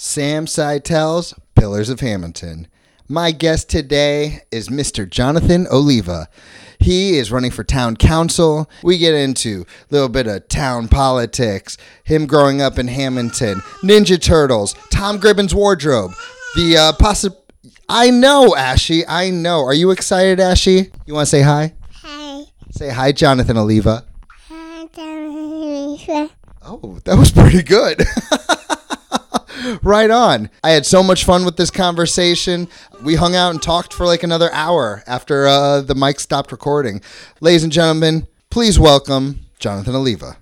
Sam Seitel's Pillars of Hammonton. My guest today is Mr. Jonathan Oliva. He is running for town council. We get into a little bit of town politics, him growing up in Hammonton, Ninja Turtles, Tom Gribben's wardrobe, the uh, possi- I know, Ashy. I know. Are you excited, Ashy? You want to say hi? Hi. Say hi, Jonathan Oliva. Hi, Teresa. Oh, that was pretty good. right on. I had so much fun with this conversation. We hung out and talked for like another hour after uh, the mic stopped recording. Ladies and gentlemen, please welcome Jonathan Oliva.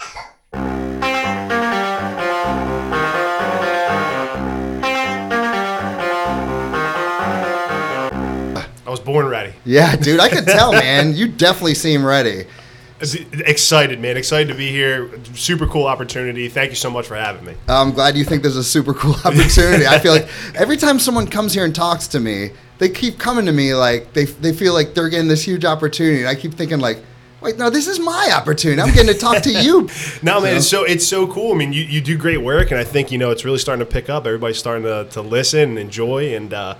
I was born ready. Yeah, dude, I could tell, man. You definitely seem ready. Excited, man. Excited to be here. Super cool opportunity. Thank you so much for having me. I'm glad you think there's a super cool opportunity. I feel like every time someone comes here and talks to me, they keep coming to me like they, they feel like they're getting this huge opportunity. And I keep thinking like, wait, no, this is my opportunity. I'm getting to talk to you. No, man, it's so it's so cool. I mean, you, you do great work, and I think you know it's really starting to pick up. Everybody's starting to, to listen and enjoy, and uh,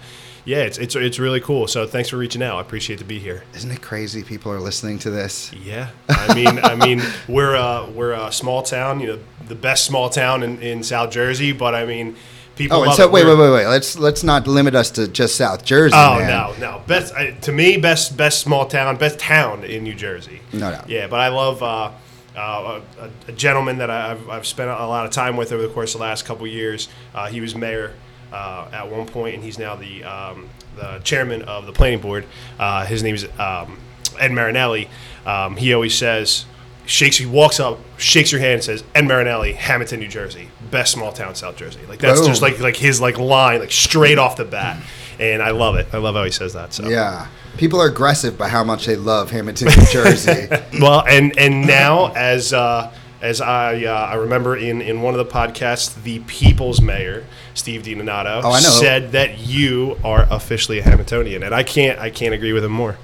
yeah, it's, it's it's really cool. So thanks for reaching out. I appreciate to be here. Isn't it crazy? People are listening to this. Yeah, I mean, I mean, we're uh, we're a small town, you know, the best small town in, in South Jersey. But I mean, people. Oh, and so it. wait, We're- wait, wait, wait. Let's let's not limit us to just South Jersey. Oh man. no, no. Best I, to me, best best small town, best town in New Jersey. No doubt. Yeah, but I love uh, uh, a, a gentleman that I've, I've spent a lot of time with over the course of the last couple of years. Uh, he was mayor uh, at one point, and he's now the um, the chairman of the planning board. Uh, his name is um, Ed Marinelli. Um, he always says. Shakes. He walks up, shakes your hand, and says, "Ed Marinelli, Hammonton, New Jersey, best small town, South Jersey." Like that's Boom. just like like his like line, like straight off the bat, and I love it. I love how he says that. So Yeah. People are aggressive by how much they love Hammonton, New Jersey. well, and and now as uh, as I uh, I remember in in one of the podcasts, the people's mayor Steve DiDonato Oh, said that you are officially a Hammontonian, and I can't I can't agree with him more.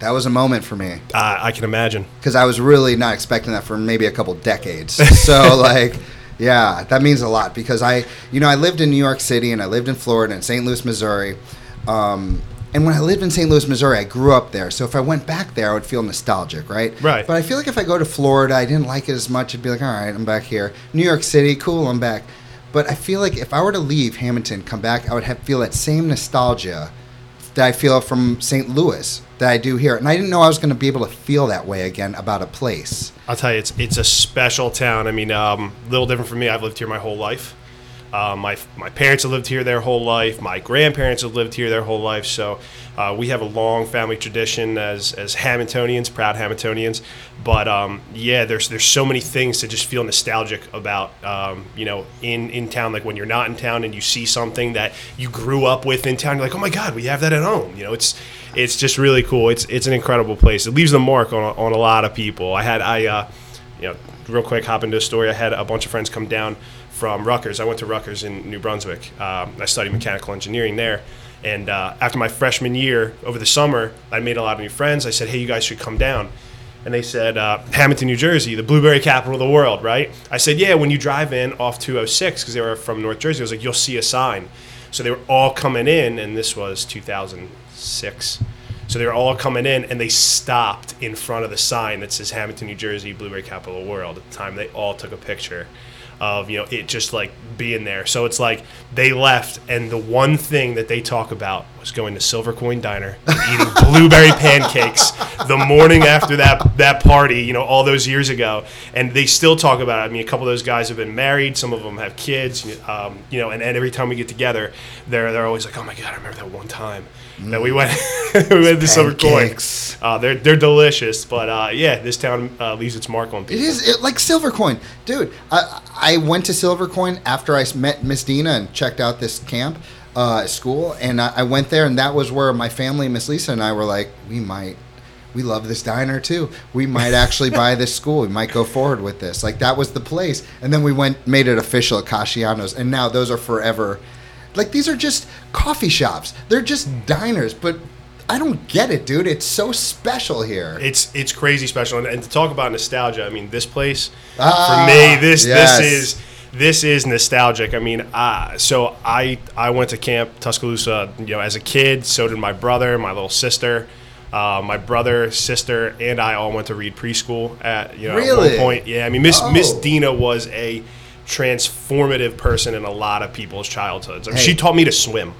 that was a moment for me. Uh, I can imagine. because I was really not expecting that for maybe a couple decades. So like, yeah, that means a lot because I, you know, I lived in New York City and I lived in Florida and St. Louis, Missouri. Um, and when I lived in St. Louis, Missouri, I grew up there. So if I went back there, I would feel nostalgic, right? Right. But I feel like if I go to Florida, I didn't like it as much. I'd be like, all right, I'm back here. New York City, cool, I'm back. But I feel like if I were to leave Hammonton, come back, I would have feel that same nostalgia that I feel from St. Louis that I do here. And I didn't know I was going to be able to feel that way again about a place. I'll tell you, it's it's a special town. I mean, um, a little different for me. I've lived here my whole life. Uh, my my parents have lived here their whole life. My grandparents have lived here their whole life. So uh, we have a long family tradition as as Hammontonians, proud Hammontonians. But um, yeah, there's there's so many things to just feel nostalgic about. Um, you know, in in town, like when you're not in town and you see something that you grew up with in town, you're like, oh my god, we have that at home. You know, it's it's just really cool. It's it's an incredible place. It leaves a mark on on a lot of people. I had I. Uh, you know, real quick, hop into a story. I had a bunch of friends come down from Rutgers. I went to Rutgers in New Brunswick. Um, I studied mechanical engineering there. And uh, after my freshman year, over the summer, I made a lot of new friends. I said, hey, you guys should come down. And they said, uh, Hammonton, New Jersey, the blueberry capital of the world, right? I said, yeah, when you drive in off 206, because they were from North Jersey, I was like, you'll see a sign. So they were all coming in, and this was 2006. So they were all coming in, and they stopped in front of the sign that says Hammonton, New Jersey, Blueberry Capital of the World. At the time, they all took a picture of you know it just like being there. So it's like they left, and the one thing that they talk about was going to Silver Coin Diner and eating blueberry pancakes the morning after that that party. You know, all those years ago, and they still talk about it. I mean, a couple of those guys have been married. Some of them have kids. Um, you know, and, and every time we get together, they're they're always like, "Oh my god, I remember that one time." That we went, we went to Silver Coin. Uh, they're they're delicious, but uh, yeah, this town uh, leaves its mark on It people. is it, like Silver Coin, dude. I I went to Silver Coin after I met Miss Dina and checked out this camp uh, school, and I, I went there, and that was where my family, Miss Lisa, and I were like, we might. We love this diner too. We might actually buy this school. We might go forward with this. Like that was the place, and then we went made it official at Casciano's, and now those are forever. Like these are just coffee shops. They're just diners, but I don't get it, dude. It's so special here. It's it's crazy special, and, and to talk about nostalgia, I mean, this place Ah, for me, this yes. this is this is nostalgic. I mean, uh, so I I went to camp Tuscaloosa, you know, as a kid. So did my brother, my little sister. Uh, my brother, sister, and I all went to Reed preschool at you know Really? at one point. Yeah, I mean Miss Miss Oh. Dina was a transformative person in a lot of people's childhoods. I mean, Hey. She taught me to swim.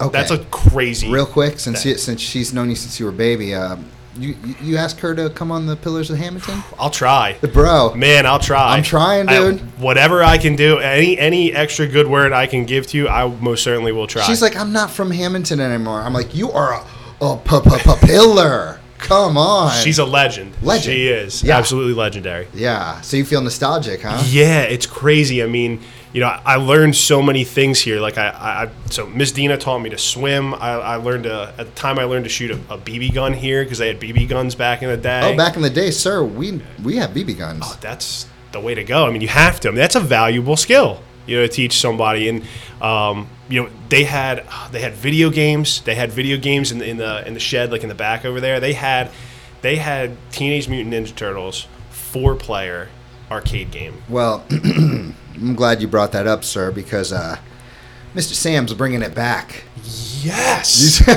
Okay. That's a crazy. Real quick, since you, since she's known you since you were a baby, um, you you- you asked her to come on the Pillars of Hammonton, I'll try. bro. Man, I'll try. I'm trying, I- dude. whatever I can do, any any extra good word I can give to you, I most certainly will try. She's like, I'm not from Hammonton anymore. I'm like, you are a, a p- p- p- pillar. Come on. she's a legend. Legend. She is Yeah. absolutely legendary. yeah. So you feel nostalgic, huh? Yeah, it's crazy. I mean, you know, I learned so many things here. Like I, I I- so Miss Dina taught me to swim. I, I learned to, at the time I learned to shoot a, a BB gun here because they had BB guns back in the day. Oh, back in the day, sir, we we have BB guns. Oh, that's the way to go. I mean, you have to. I mean, that's a valuable skill, you know, to teach somebody. And um, you know, they had they had video games. They had video games in the in the in the shed, like in the back over there. They had they had Teenage Mutant Ninja Turtles four player arcade game. Well, I'm glad you brought that up, sir, because uh, Mr. Sam's bringing it back. Yes,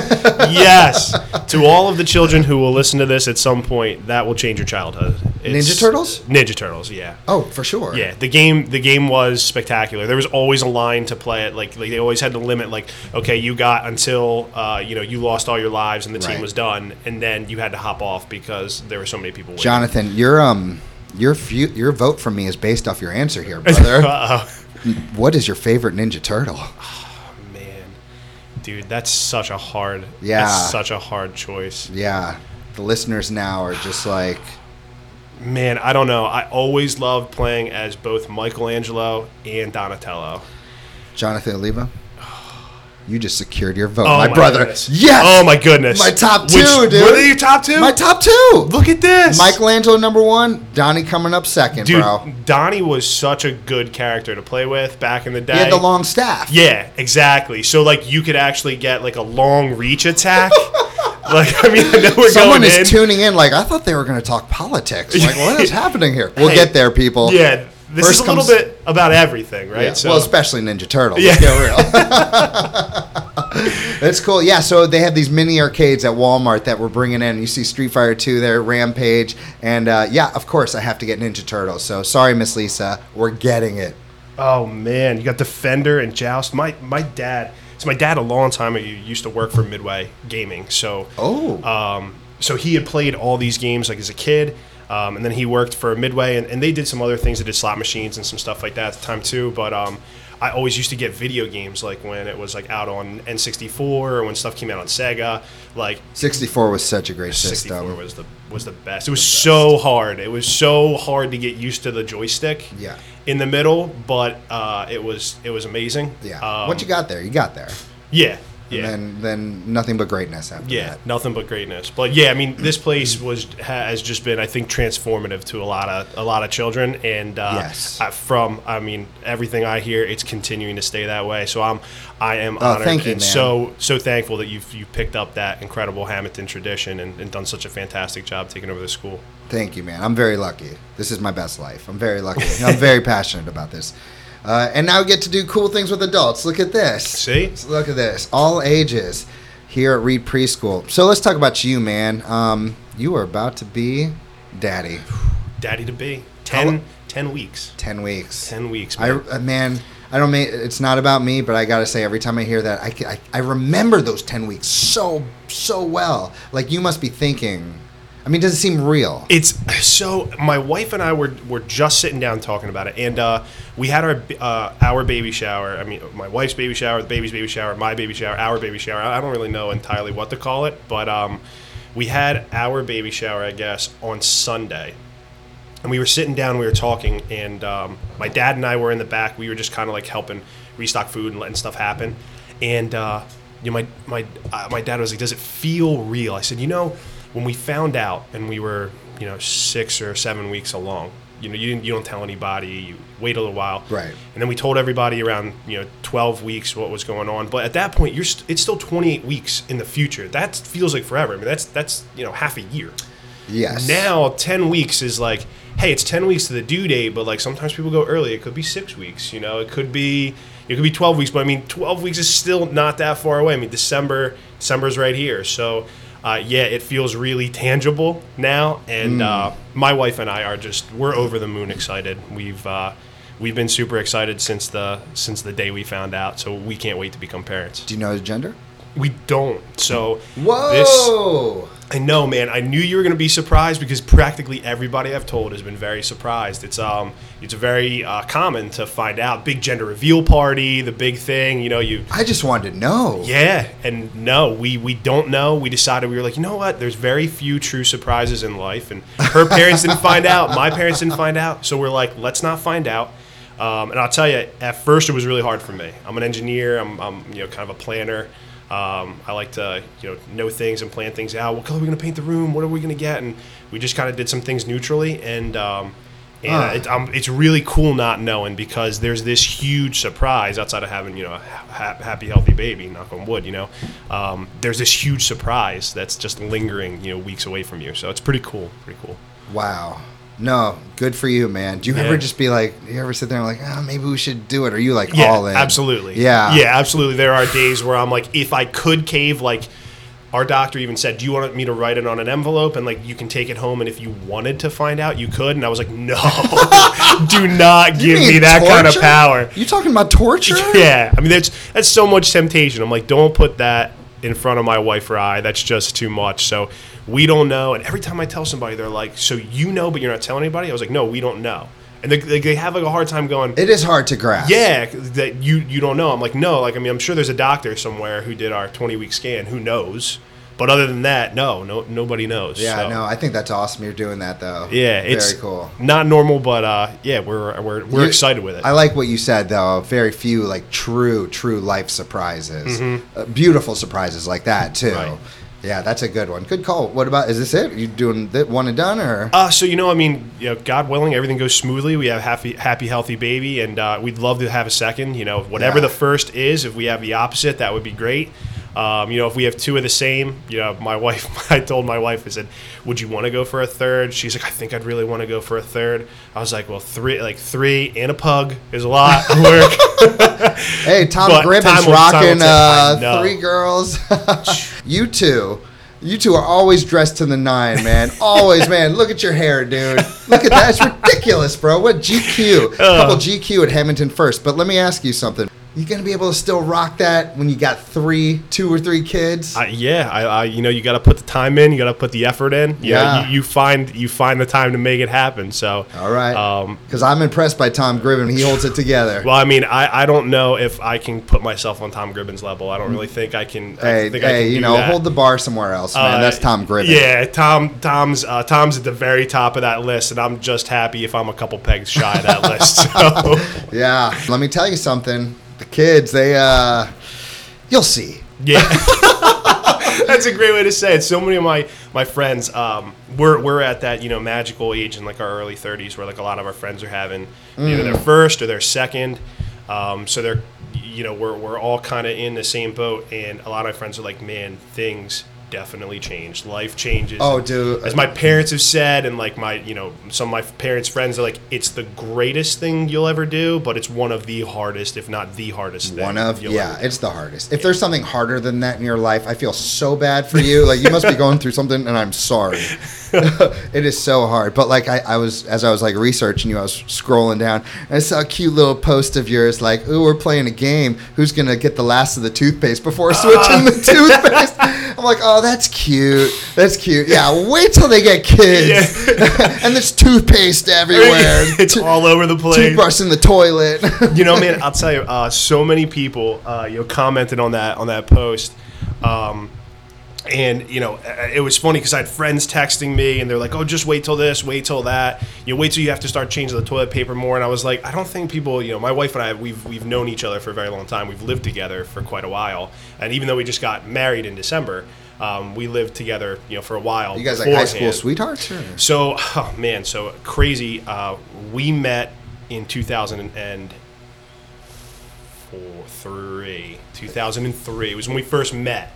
yes. To all of the children who will listen to this at some point, that will change your childhood. Ninja Turtles? Ninja Turtles. Yeah. Oh, for sure. Yeah, the game the game was spectacular. There was always a line to play it. Like, like they always had the limit. Like, okay, you got until uh, you know you lost all your lives and the team Right. was done, and then you had to hop off because there were so many people. Waiting. Jonathan, your um, your fu- your vote from me is based off your answer here, brother. Uh, what is your favorite Ninja Turtle? Oh, man, dude, that's such a hard. Yeah. that's such a hard choice. Yeah, the listeners now are just like, Man, I don't know. I always loved playing as both Michelangelo and Donatello. Jonathan Oliva. You just secured your vote, Oh my, brother. goodness. Yes. Oh my goodness. My top Which- two, dude. What are your top two? My top two. Look at this. Michelangelo number one. Donnie coming up second, Dude, bro. Donnie was such a good character to play with back in the day. He had the long staff. Yeah, exactly. So like you could actually get like a long reach attack. like I mean, I know we're Someone is in. tuning in like I thought they were going to talk politics. Like what is happening here? We'll Hey, get there, people. yeah, this First is a little bit about everything, right? Yeah, So well, especially Ninja Turtles. Yeah. Let's get real. It's cool. Yeah, so they have these mini arcades at Walmart that we're bringing in. You see Street Fighter 2 there, Rampage, and uh, yeah, of course I have to get Ninja Turtles. So sorry, Miss Lisa, we're getting it. Oh man, you got Defender and Joust. My my dad. So my dad a long time ago used to work for Midway Gaming. So Oh, Um, so he had played all these games like as a kid, um, and then he worked for Midway, and, and they did some other things. They did slot machines and some stuff like that at the time too. But um, I always used to get video games like when it was like out on N64 or when stuff came out on Sega. Like 64 was such a great 64 system. was the was the best. It was so hard. It was so hard to get used to the joystick. Yeah. In the middle, but uh, it was it was amazing. Yeah. Um, what you got there? You got there. Yeah. Yeah. And then, then nothing but greatness after Yeah, that. nothing but greatness. But yeah, I mean, this place was has just been, I think, transformative to a lot of a lot of children, and uh, Yes. I- from I mean, everything I hear, it's continuing to stay that way. So I'm I am Oh, honored thank you, and man. so so thankful that you've you picked up that incredible Hammonton tradition and, and done such a fantastic job taking over the school. Thank you, man. I'm very lucky. This is my best life. I'm very lucky. I'm very passionate about this. Uh, and now we get to do cool things with adults. Look at this. See? Look at this. All ages here at Reed Preschool. So let's talk about you, man. Um, you are about to be daddy. Daddy to be How 10, lo- 10 weeks. 10 weeks. 10 weeks. I, Man. uh, man, I don't mean it's not about me, but I gotta say, every time I hear that, I, I, I remember those 10 weeks so, so well. Like, you must be thinking, I mean, does it seem real? It's so my wife and I were were just sitting down talking about it, and uh, we had our uh, our baby shower. I mean, my wife's baby shower, the baby's baby shower, my baby shower, our baby shower. I don't really know entirely what to call it, but um, we had our baby shower, I guess, on Sunday. And we were sitting down, we were talking, and um, my dad and I were in the back. We were just kind of like helping restock food and letting stuff happen. And uh, you know, my my uh, my dad was like, "Does it feel real?" I said, "You know, when we found out, and we were you know six or seven weeks along, you know, you didn't you don't tell anybody. You wait a little while, Right. And then we told everybody around you know twelve weeks what was going on. But at that point, you're st- it's still twenty eight weeks in the future. That feels like forever. I mean, that's that's you know half a year. Yes. Now, 10 weeks is like, hey, it's ten weeks to the due date, but like sometimes people go early. It could be six weeks. You know, it could be it could be twelve weeks. But I mean, twelve weeks is still not that far away. I mean, December December's right here. So. Uh, yeah, it feels really tangible now, and uh, my wife and I are just we're over the moon excited. We've uh, we've been super excited since the since the day we found out, so we can't wait to become parents. Do you know his gender? We don't. So Whoa! I know, man. I knew you were going to be surprised because practically everybody I've told has been very surprised. It's um, it's very uh, common to find out big gender reveal party, the big thing. You know, you I just wanted to know. yeah, and no, we we don't know. We decided we were like, you know what? There's very few true surprises in life, and her parents didn't find out. My parents didn't find out, so we're like, let's not find out. Um, and I'll tell you, at first it was really hard for me. I'm an engineer. I'm, I'm you know kind of a planner. Um, I like to you know know things and plan things out. What color are we going to paint the room? What are we going to get? And we just kind of did some things neutrally, and um, and Ah. it, um, it's really cool not knowing because there's this huge surprise outside of having you know a ha- happy healthy baby knock on wood you know um, there's this huge surprise that's just lingering you know weeks away from you so it's pretty cool pretty cool Wow. No, good for you, man. Do you Yeah. ever just be like, you ever sit there and like, oh, maybe we should do it? Or are you like yeah all in? absolutely Yeah. yeah absolutely there are days where i'm like if i could cave like our doctor even said do you want me to write it on an envelope and like you can take it home and if you wanted to find out you could and i was like no do not give me that kind of power You talking about torture? Yeah, I mean that's that's so much temptation. I'm like, don't put that in front of my wife or I. That's just too much. So we don't know. And every time I tell somebody, they're like, so you know, but you're not telling anybody. I was like, no, we don't know. And they, they, they have like a hard time going. It is hard to grasp. yeah, that you you don't know. I'm like, no. Like I mean, I'm sure there's a doctor somewhere who did our 20 week scan who knows. But other than that, no, no, nobody knows. Yeah, so. no, I think that's awesome. You're doing that though. Yeah, it's very cool. Not normal, but uh, yeah, we're we're, we're You- excited with it. I like what you said though. Very few like true, true life surprises, Mm-hmm. uh, beautiful surprises like that too. Right. Yeah, that's a good one. Good call. What about? Is this it? You doing that one and done or? Uh, so you know, I mean, you know, God willing, everything goes smoothly. We have a happy, happy, healthy baby, and uh, we'd love to have a second. You know, whatever Yeah. the first is, if we have the opposite, that would be great. Um, you know, if we have two of the same, you know, my wife, I told my wife, I said, "Would you want to go for a third? She's like, "I think I'd really want to go for a third. I was like, "Well, three, like three and a pug is a lot of work." Hey, Tom But Gribben's time will- time will rocking uh, three girls. you two. You two are always dressed to the nine, man. Always, man. Look at your hair, dude. Look at that. It's ridiculous, bro. What GQ? A uh. couple GQ at Hammonton first. But let me ask you something. You gonna be able to still rock that when you got three, two or three kids? I, yeah, I, I, you know, you got to put the time in, you got to put the effort in. You know, Yeah. you, you find you find the time to make it happen. So, All right. Um, Because I'm impressed by Tom Gribben. He holds it together. Well, I mean, I, I don't know if I can put myself on Tom Gribben's level. I don't really think I can. I hey, think I hey, can you know, that. hold the bar somewhere else, man. Uh, That's Tom Gribben. Yeah, Tom. Tom's uh, Tom's at the very top of that list, and I'm just happy if I'm a couple pegs shy of that list. So, Yeah. Let me tell you something. The kids, they, uh, you'll see. yeah, that's a great way to say it. So many of my my friends, um, we're we're at that you know magical age in like our early 30s, where like a lot of our friends are having either Mm. their first or their second. Um, so they're you know we're we're all kind of in the same boat, and a lot of my friends are like, man, things definitely changed. Life changes. Oh, dude. as my parents have said, and like my, you know, some of my parents' friends are like, it's the greatest thing you'll ever do, but it's one of the hardest, if not the hardest thing. One of you'll yeah, it's the hardest. If there's something harder than that in your life, I feel so bad for you. Like you must be going through something, and I'm sorry. it is so hard. But like I, I was as I was like researching you, I was scrolling down, and I saw a cute little post of yours, like, "Ooh, we're playing a game. Who's gonna get the last of the toothpaste before switching the toothpaste?" I'm like, "Oh, that's cute. That's cute. Yeah, wait till they get kids, and there's toothpaste everywhere. it's To- all over the place. Toothbrush in the toilet. you know, man, I'll tell you, uh, so many people, uh, you know, commented on that on that post. Um, and you know, uh, it was funny because I had friends texting me, and they're like, "Oh, just wait till this, wait till that. You know, wait till you have to start changing the toilet paper more." And I was like, "I don't think people, you know, my wife and I, we've we've known each other for a very long time. We've lived together for quite a while, and even though we just got married in December, um, we lived together, you know, for a while. you guys like high school sweethearts? Or? So, oh man, so crazy. Uh, we met in 2004, three, 2003. It was when we first met.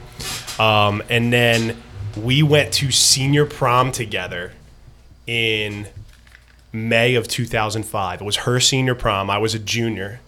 Um, and then we went to senior prom together in May of 2005. It was her senior prom. I was a junior,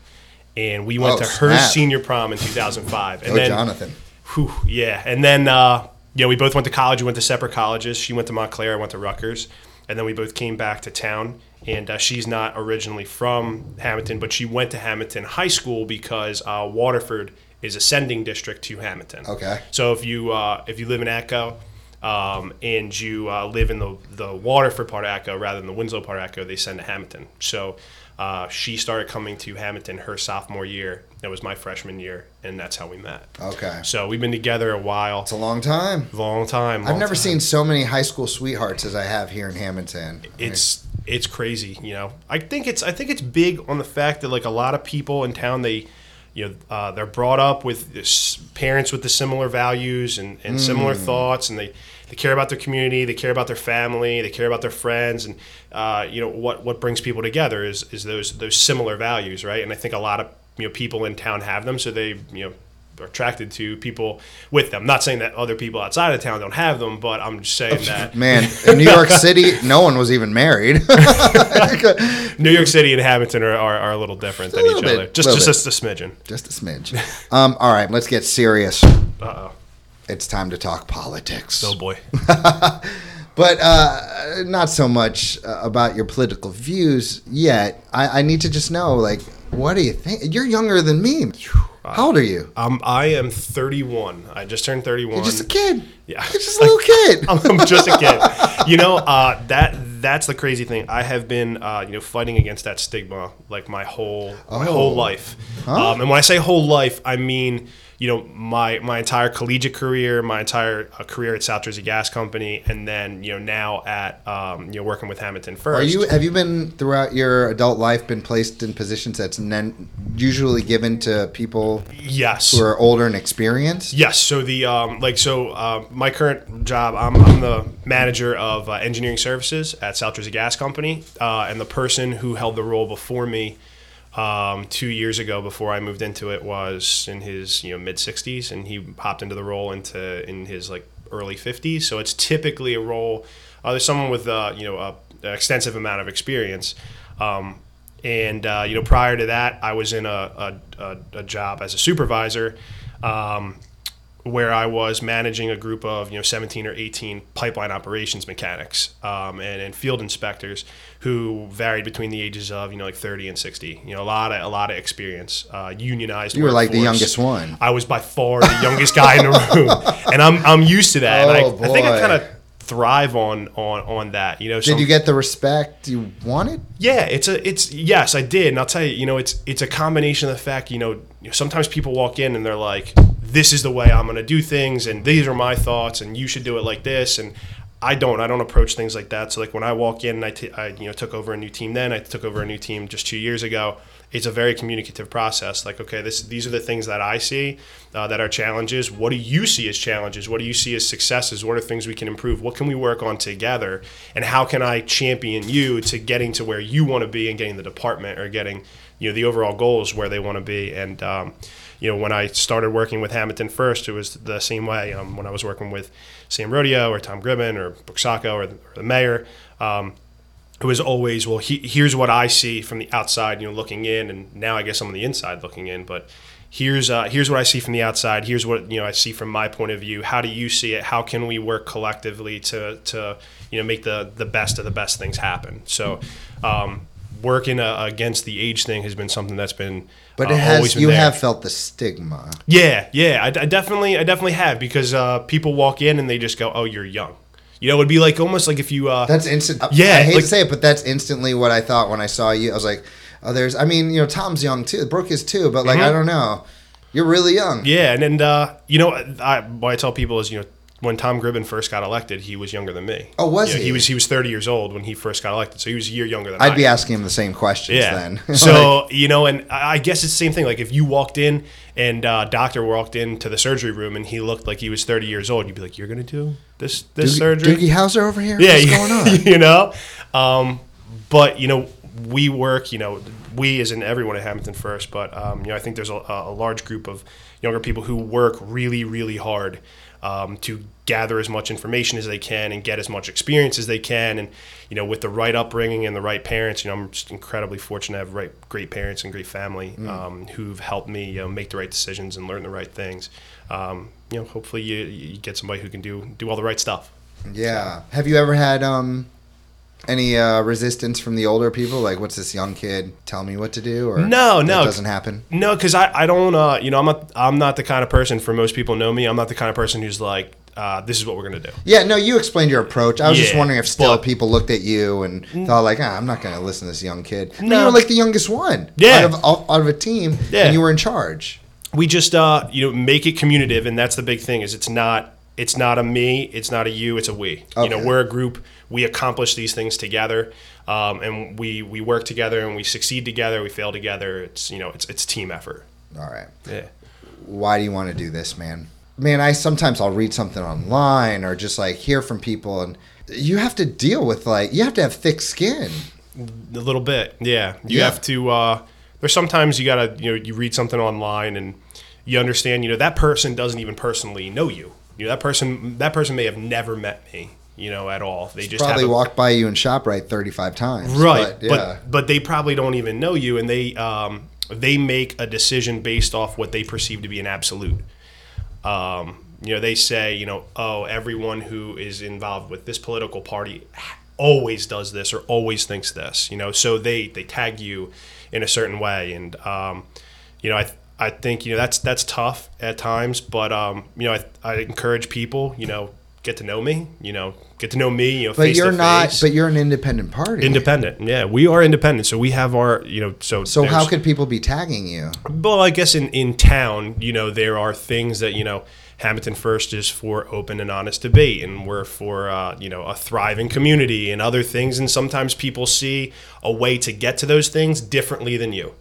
and we went Oh, to her snap. senior prom in 2005. And Oh, then, Jonathan. Whew, yeah, and then uh, yeah, we both went to college. We went to separate colleges. She went to Montclair. I went to Rutgers, and then we both came back to town. And uh, she's not originally from Hammonton, but she went to Hammonton High School because uh, Waterford is ascending district to Hammonton. Okay. So if you uh, if you live in Atco. Um, and you uh, live in the the Waterford part of Atco rather than the Winslow part of Atco, they send to Hammonton. So uh, she started coming to Hammonton her sophomore year. That was my freshman year, and that's how we met. Okay. So we've been together a while, It's a long time. long time. I've never time. seen so many high school sweethearts as I have here in Hammonton. It's it's crazy, you know. I think it's I think it's big on the fact that like a lot of people in town they, you know, uh, they're brought up with this, parents with the similar values and, and similar thoughts, and they they care about their community, they care about their family, they care about their friends, and uh, you know what what brings people together is is those those similar values, right? And I think a lot of you know people in town have them, so they you know attracted to people with them. Not saying that other people outside of town don't have them, but I'm just saying that Man, in New York City, no one was even married. New York City and Hammonton are, are, are a little different than little each bit, other. Just little just a, smidgen. Just a smidge. Um, all right, let's get serious. Uh oh. It's time to talk politics. Oh boy. but uh, not so much uh, about your political views yet. I, I need to just know, like, what do you think? You're younger than me. How old are you? Um, I am 31. I just turned 31. You're just a kid. Yeah. You're just a little kid. I'm, just a kid. You know, uh, that that's the crazy thing. I have been, uh, you know, fighting against that stigma like my whole my Oh. whole life. Um, and when I say whole life, I mean, you know, my my entire collegiate career, my entire uh, career at South Jersey Gas Company, and then you know now at um, you know working with Hammonton First. Are you? Have you been throughout your adult life been placed in positions that's nen- usually given to people Yes. who are older and experienced? Yes. So the um, like so uh, my current job, I'm, I'm the manager of uh, engineering services at South Jersey Gas Company, uh, and the person who held the role before me um, two years ago, before I moved into it, was in his you know mid 60s, and he popped into the role into in his like early 50s. So it's typically a role. Uh, there's someone with uh, you know a, an extensive amount of experience. Um, and uh, you know, prior to that, I was in a, a, a, job as a supervisor, um, where I was managing a group of you know 17 or 18 pipeline operations mechanics um, and, and field inspectors who varied between the ages of you know like 30 and 60. You know, a lot of a lot of experience, uh, unionized. You were like the youngest one. I was by far the youngest guy in the room, and I'm I'm used to that. and Oh, I, I think I kind of thrive on on on that. You know, Did you get the respect you wanted? yeah, it's a it's yes, I did, and I'll tell you, you know, it's it's a combination of the fact, you know, sometimes people walk in and they're like, "This is the way I'm going to do things, and these are my thoughts, and you should do it like this," and I don't, I don't approach things like that. So like when I walk in, and I, t- I you know took over a new team. Then I took over a new team just two years ago. It's a very communicative process. Like, okay, this these are the things that I see uh, that are challenges. What do you see as challenges? What do you see as successes? What are things we can improve? What can we work on together? And how can I champion you to getting to where you want to be and getting the department or getting you know the overall goals where they want to be? And um, you know, when I started working with Hammonton first, it was the same way. Um, when I was working with Sam Rodeo or Tom Gribben or Sacco or, the- or the mayor. Um, it was always well he, here's what i see from the outside you know looking in and now i guess i'm on the inside looking in but here's uh, here's what i see from the outside here's what you know i see from my point of view how do you see it how can we work collectively to to you know make the the best of the best things happen so um, working uh, against the age thing has been something that's been But uh, it has. been You there. have felt the stigma. Yeah, yeah, I, I definitely, I definitely have because uh, people walk in and they just go, "Oh, you're young." You know, it'd be like almost like if you. Uh, That's instant. Yeah, I hate like- to say it, but that's instantly what I thought when I saw you. I was like, oh, there's. I mean, you know, Tom's young too. Brooke is too, but like, I don't know. You're really young. Mm-hmm. yeah, and then uh, you know, I, what I tell people is, you know, when Tom Gribben first got elected, he was younger than me. Oh, was You know, he? He was he was 30 years old when he first got elected, so he was a year younger than I'd I would be asking him the same questions Yeah. then. so you know, and I I guess it's the same thing. Like if you walked in and uh, doctor walked into the surgery room and he looked like he was 30 years old, you'd be like, "You're gonna do this this Doogie, surgery?" Doogie Howser over here. yeah, What's you- going on? you know, um, but you know, we work, you know, we as in everyone at Hammonton First, but um, you know, I think there's a, a large group of younger people who work really, really hard um, to gather as much information as they can and get as much experience as they can. And you know, with the right upbringing and the right parents, you know, I'm just incredibly fortunate to have right, great parents and great family um, who've helped me, you know, make the right decisions and learn the right things. Um, you know, hopefully you, you get somebody who can do do all the right stuff. Yeah. Have you ever had um any uh, resistance from the older people? Like, what's this young kid tell me what to do? Or No, no. doesn't happen. No, because I, I don't uh, you know I'm not I'm not the kind of person for most people know me I'm not the kind of person who's like uh, this is what we're gonna do. Yeah, no, you explained your approach. I was just wondering if still but- people looked at you and thought like, ah, I'm not going to listen to this young kid. No, No. you were like the youngest one. Yeah. out of out of a team, Yeah. and you were in charge. we just uh, you know make it communicative and that's the big thing is it's not it's not a me it's not a you it's a we you know we're a group we accomplish these things together um, and we we work together and we succeed together we fail together it's you know it's it's team effort All right. yeah Why do you want to do this, man? Man, I sometimes I'll read something online or just like hear from people, and you have to deal with like you have to have thick skin. a little bit yeah you Yeah. have to uh, there's sometimes you gotta you know you read something online and you understand you know that person doesn't even personally know you you know that person that person may have never met me you know at all they just Probably have a, walked by you in ShopRite 35 times. right But, but, yeah. but they probably don't even know you and they um, they make a decision based off what they perceive to be an absolute um, you know they say you know oh everyone who is involved with this political party always does this or always thinks this you know so they they tag you in a certain way and um, you know I I think you know that's that's tough at times but um, you know I, I encourage people you know get to know me you know get to know me you know but face you're not. face. But you're an independent party. Independent, yeah, we are independent. So we have our, you know, so so how could people be tagging you? Well, I guess in in town, you know, there are things that you know, Hammonton First is for open and honest debate, and we're for uh, you know a thriving community and other things. And sometimes people see a way to get to those things differently than you.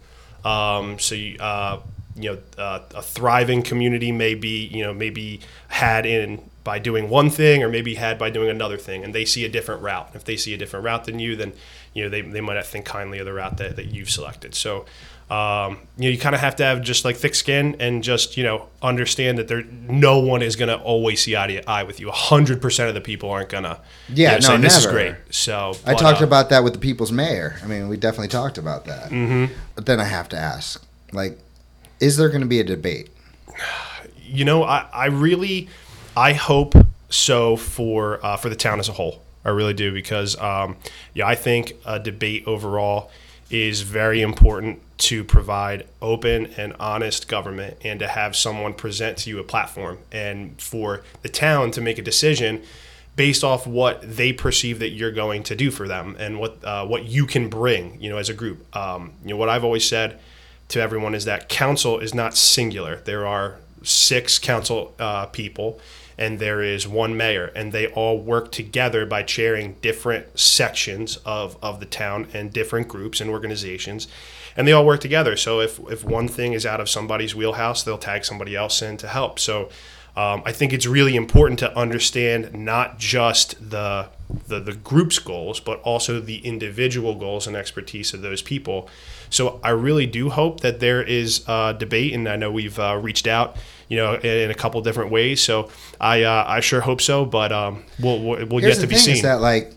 Um, so you. Uh, you know, uh, a thriving community may be, you know, maybe had in by doing one thing or maybe had by doing another thing, and they see a different route. If they see a different route than you, then you know they, they might not think kindly of the route that, that you've selected. So um, you know you kind of have to have just like thick skin and just you know understand that there no one is going to always see eye to eye with you. hundred percent of the people aren't gonna Yeah, you know, no, say, this is great. So I but, talked uh, about that with the people's mayor. I mean, we definitely talked about that. Mm-hmm. But then I have to ask, like, is there going to be a debate? you know, I, I really, I hope so for uh, for the town as a whole. I really do because, um, yeah, I think a debate overall is very important to provide open and honest government and to have someone present to you a platform and for the town to make a decision based off what they perceive that you're going to do for them and what uh, what you can bring, you know, as a group. Um, you know, what I've always said to everyone is that council is not singular. There are six council uh, people, and there is one mayor, and they all work together by chairing different sections of, of the town and different groups and organizations, and they all work together. So if if one thing is out of somebody's wheelhouse, they'll tag somebody else in to help. So. Um, I think it's really important to understand not just the, the the group's goals, but also the individual goals and expertise of those people. So I really do hope that there is uh, debate, and I know we've uh, reached out, you know, in, in a couple different ways. So I uh, I sure hope so, but um, we'll we'll, we'll Here's yet the to be seen. is that like,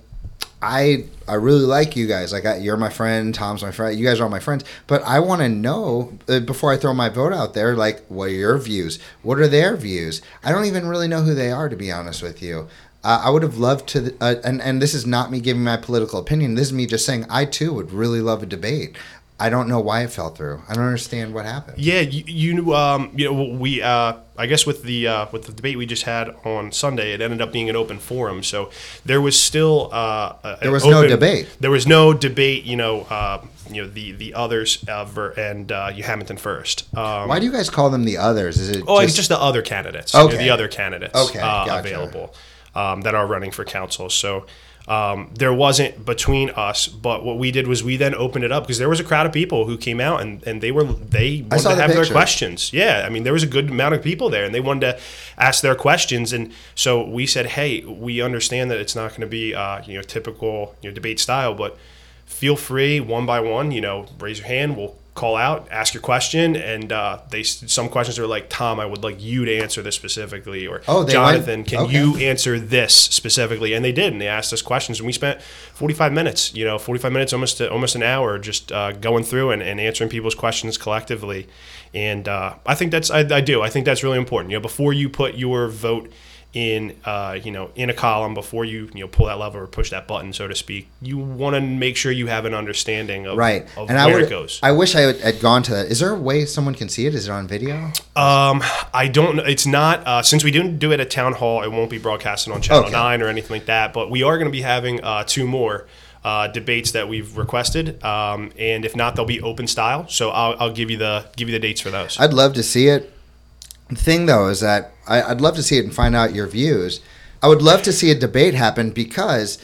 I I really like you guys. Like, I, you're my friend. Tom's my friend. You guys are all my friends. But I want to know uh, before I throw my vote out there. Like, what are your views? What are their views? I don't even really know who they are, to be honest with you. Uh, I would have loved to, uh, and and this is not me giving my political opinion. This is me just saying I too would really love a debate. I don't know why it fell through. I don't understand what happened. Yeah, you, you um you know we uh I guess with the uh, with the debate we just had on Sunday, it ended up being an open forum. So there was still uh There was an no debate. There was no debate. You know, uh, you know the the others uh, and uh, you Hammonton first. Um, Why do you guys call them the others? Is it Oh, it's just the other candidates. you know, Okay. the other candidates Okay, uh, gotcha. available um, that are running for council. So um, there wasn't between us, but what we did was we then opened it up because there was a crowd of people who came out and, and they were they wanted to the have their questions. Yeah, I mean there was a good amount of people there and they wanted to ask their questions. And so we said, hey, we understand that it's not going to be uh, you know typical you know debate style, but feel free one by one. You know, raise your hand. We'll call out, ask your question, and uh, they some questions are like, Tom, I would like you to answer this specifically, or Oh, Jonathan, went- can okay. you answer this specifically? And they did, and they asked us questions, and we spent 45 minutes, you know, 45 minutes, almost to, almost an hour, just uh, going through and, and answering people's questions collectively. And uh, I think that's I, I do I think that's really important. You know, before you put your vote in uh, you know in a column before you you know pull that lever or push that button so to speak you want to make sure you have an understanding of, Right. of and I where would, it goes I wish I had- gone to that. Is there a way someone can see it? Is it on video? Um, I don't. know. It's not uh, since we didn't do it at town hall. It won't be broadcasted on Channel Okay. Nine or anything like that. But we are going to be having uh, two more uh, debates that we've requested. Um, and if not, they'll be open style. So I'll, I'll give you the give you the dates for those. I'd love to see it. The thing though is that I, I'd love to see it and find out your views. I would love to see a debate happen because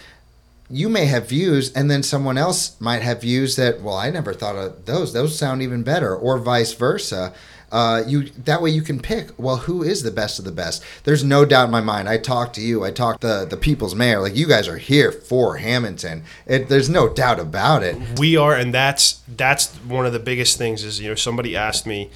you may have views and then someone else might have views that well I never thought of those. Those sound even better, or vice versa. Uh, you that way you can pick well who is the best of the best. There's no doubt in my mind. I talked to you. I talked to the people's mayor. Like you guys are here for Hammonton. It, there's no doubt about it. we are, and that's that's one of the biggest things. Is you know somebody asked me,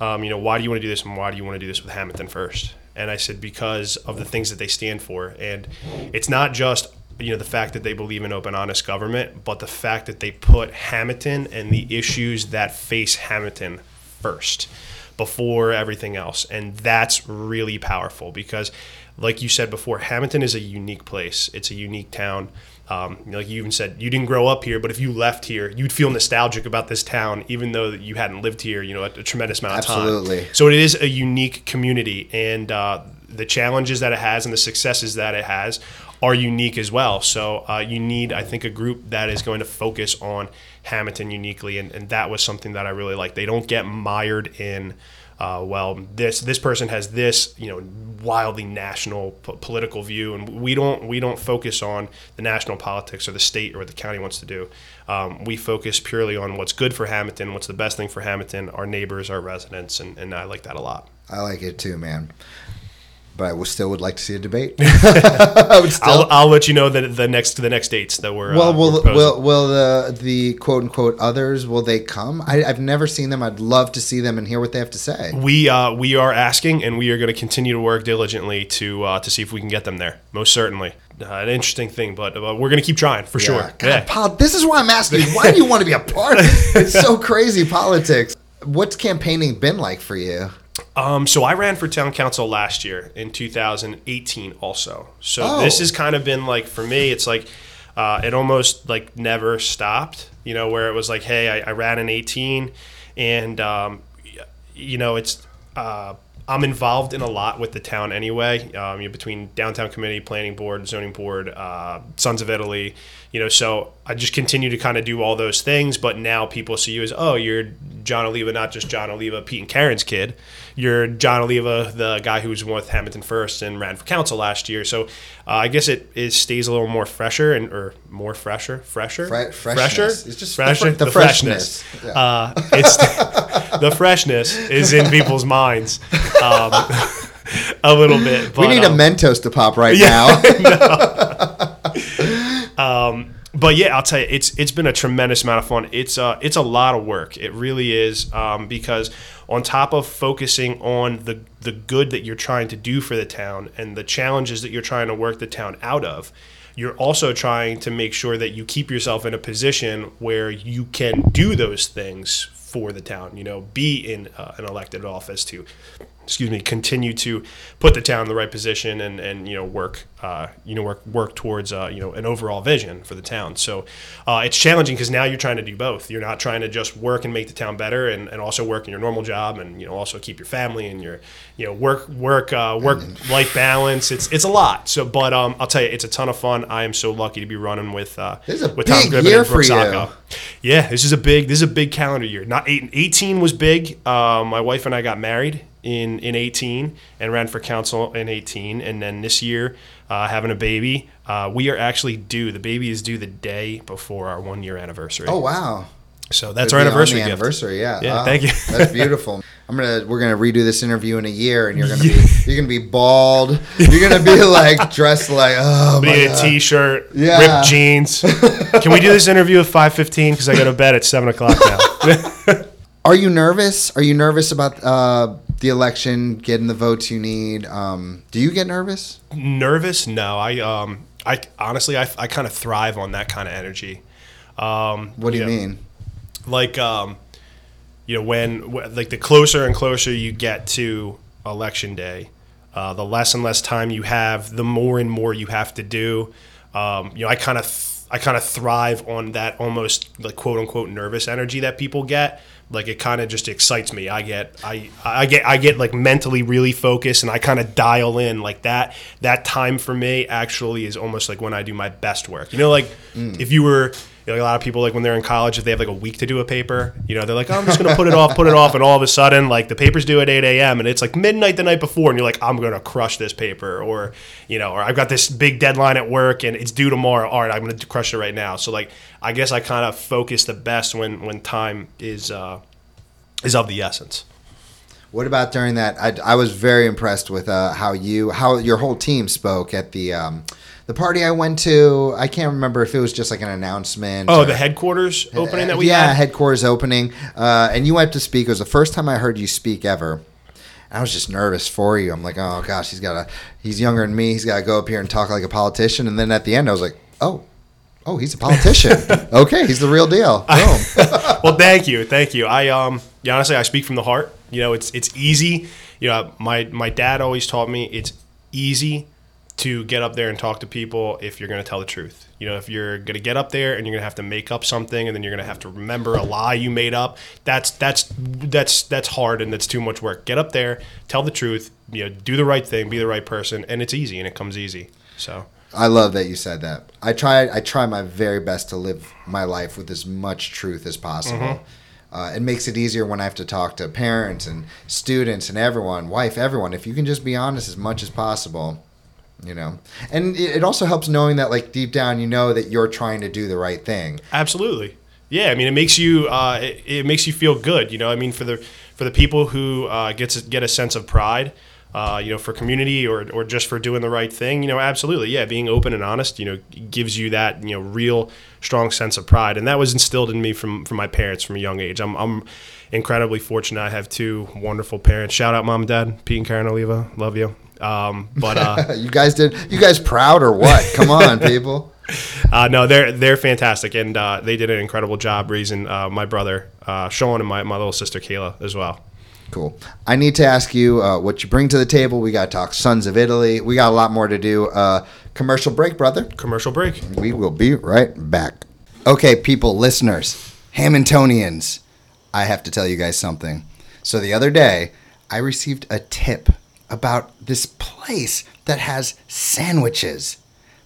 um, you know, why do you want to do this and why do you want to do this with Hammonton first? And I said because of the things that they stand for, and it's not just you know the fact that they believe in open, honest government, but the fact that they put Hammonton and the issues that face Hammonton first before everything else. And that's really powerful because, like you said before, Hammonton is a unique place. It's a unique town. Um, like you even said, you didn't grow up here, but if you left here, you'd feel nostalgic about this town, even though you hadn't lived here, you know, a, a tremendous amount of time. Absolutely. So it is a unique community, and uh, the challenges that it has and the successes that it has are unique as well. So uh, you need, I think, a group that is going to focus on Hammonton uniquely, and, and that was something that I really like. They don't get mired in. Uh, well, this this person has this, you know, wildly national po- political view, and we don't we don't focus on the national politics or the state or what the county wants to do. Um, we focus purely on what's good for Hammonton, what's the best thing for Hammonton, our neighbors, our residents, and, and I like that a lot. I like it too, man. But I still would like to see a debate. I would still. I'll, I'll let you know that the next the next dates that we're well, uh, will we're will will the the quote unquote others will they come? I, I've never seen them. I'd love to see them and hear what they have to say. we uh, we are asking, and we are going to continue to work diligently to uh, to see if we can get them there. Most certainly, uh, an interesting thing, but uh, we're going to keep trying for sure. Yeah. God, pol- this is why I'm asking. you, Why do you want to be a part? Of it? It's so crazy politics. What's campaigning been like for you? Um, so I ran for town council last year in 2018 also. So Oh. this has kind of been like for me, it's like uh, it almost like never stopped. You know, where it was like, hey, I, I ran in 18, and um, you know, it's uh, I'm involved in a lot with the town anyway. Um, you know, between downtown committee, planning board, zoning board, uh, Sons of Italy. You know, so I just continue to kind of do all those things. But now people see you as, oh, you're John Oliva, not just John Oliva, Pete and Karen's kid. You're John Oliva, the guy who was with Hammonton first and ran for council last year. So uh, I guess it, it stays a little more fresher and or more fresher, fresher, Fre- fresher. It's just the fresher. fre- the freshness. freshness. Yeah. Uh, it's the freshness is in people's minds um, a little bit. we need um, a Mentos to pop right now. But yeah, I'll tell you, it's it's been a tremendous amount of fun. It's uh it's a lot of work. It really is um, because on top of focusing on the the good that you're trying to do for the town and the challenges that you're trying to work the town out of, you're also trying to make sure that you keep yourself in a position where you can do those things for the town. You know, be in uh, an elected office to excuse me, continue to put the town in the right position and, and you know work uh, you know work work towards uh, you know an overall vision for the town. So uh, it's challenging because now you're trying to do both. You're not trying to just work and make the town better and, and also work in your normal job and you know also keep your family and your you know work work uh, work life balance. It's it's a lot. So but um, I'll tell you, it's a ton of fun. I am so lucky to be running with uh, This is a with big Gribben year and you. Sacco. Yeah, this is a big this is a big calendar year. Not eight, 18 was big. Um, my wife and I got married in in 18 and ran for council in 18, and then this year uh, having a baby. Uh, we are actually due. The baby is due the day before our one year anniversary. oh wow. So that's It'd our be anniversary gift. anniversary, yeah. Yeah, Ah, thank you. that's beautiful. I'm gonna we're gonna redo this interview in a year, and you're gonna be you're gonna be bald. You're gonna be like dressed like oh my Need a t-shirt, Yeah. ripped jeans. Can we do this interview at five fifteen? Because I go to bed at seven o'clock now. Are you nervous? Are you nervous about uh, the election, getting the votes you need? Um, do you get nervous? Nervous? No. I um I honestly I, I kind of thrive on that kind of energy. Um, What do you know, mean? Like um, you know when wh- like the closer and closer you get to election day, uh, the less and less time you have, the more and more you have to do. Um, you know, I kind of th- I kind of thrive on that almost like quote unquote nervous energy that people get. Like it kind of just excites me. I get I I get I get like mentally really focused and I kind of dial in like that. That time for me actually is almost like when I do my best work. You know, like mm. if you were you know, a lot of people like when they're in college, if they have like a week to do a paper, you know, they're like, oh, I'm just gonna put it off, put it off, and all of a sudden, like the paper's due at 8 a.m. and it's like midnight the night before, and you're like, I'm gonna crush this paper, or you know, or I've got this big deadline at work and it's due tomorrow. All right, I'm gonna crush it right now. So like, I guess I kind of focus the best when when time is uh, is of the essence. What about during that? I, I was very impressed with uh, how you, how your whole team spoke at the um, the party I went to. I can't remember if it was just like an announcement. Oh, or- the headquarters opening that we yeah, had. headquarters opening, uh, and you went to speak. It was the first time I heard you speak ever. I was just nervous for you. I'm like, oh gosh, he's got to. He's younger than me. He's got to go up here and talk like a politician. And then at the end, I was like, oh, oh, he's a politician. okay, he's the real deal. Boom. well, thank you, thank you. I um, yeah, honestly, I speak from the heart. You know, it's it's easy. You know, my my dad always taught me it's easy to get up there and talk to people if you're going to tell the truth. You know, if you're going to get up there and you're going to have to make up something and then you're going to have to remember a lie you made up, that's that's that's that's hard and that's too much work. Get up there, tell the truth, you know, do the right thing, be the right person, and it's easy and it comes easy. So, I love that you said that. I try. I try my very best to live my life with as much truth as possible. Uh, it makes it easier when I have to talk to parents and students and everyone, wife, everyone. If you can just be honest as much as possible, you know. And it also helps knowing that, like deep down, you know that you're trying to do the right thing. Absolutely. Yeah, I mean, it makes you uh, it, it makes you feel good. You know, I mean, for the for the people who uh, get get a sense of pride, uh, you know, for community or or just for doing the right thing. You know, absolutely. Yeah, being open and honest, you know, gives you that you know real strong sense of pride, and that was instilled in me from from my parents from a young age. I'm I'm incredibly fortunate. I have two wonderful parents. Shout out, mom and dad, Pete and Karen Oliva. Love you. Um, but uh, you guys did. You guys proud or what? Come on, people. Uh, no, they're they're fantastic, and uh, they did an incredible job raising uh, my brother uh, Sean and my, my little sister Kayla as well. Cool. I need to ask you uh, what you bring to the table. We got to talk Sons of Italy. We got a lot more to do. Uh, commercial break, brother. Commercial break. We will be right back. Okay, people, listeners, Hammontonians, I have to tell you guys something. So the other day, I received a tip about this place that has sandwiches,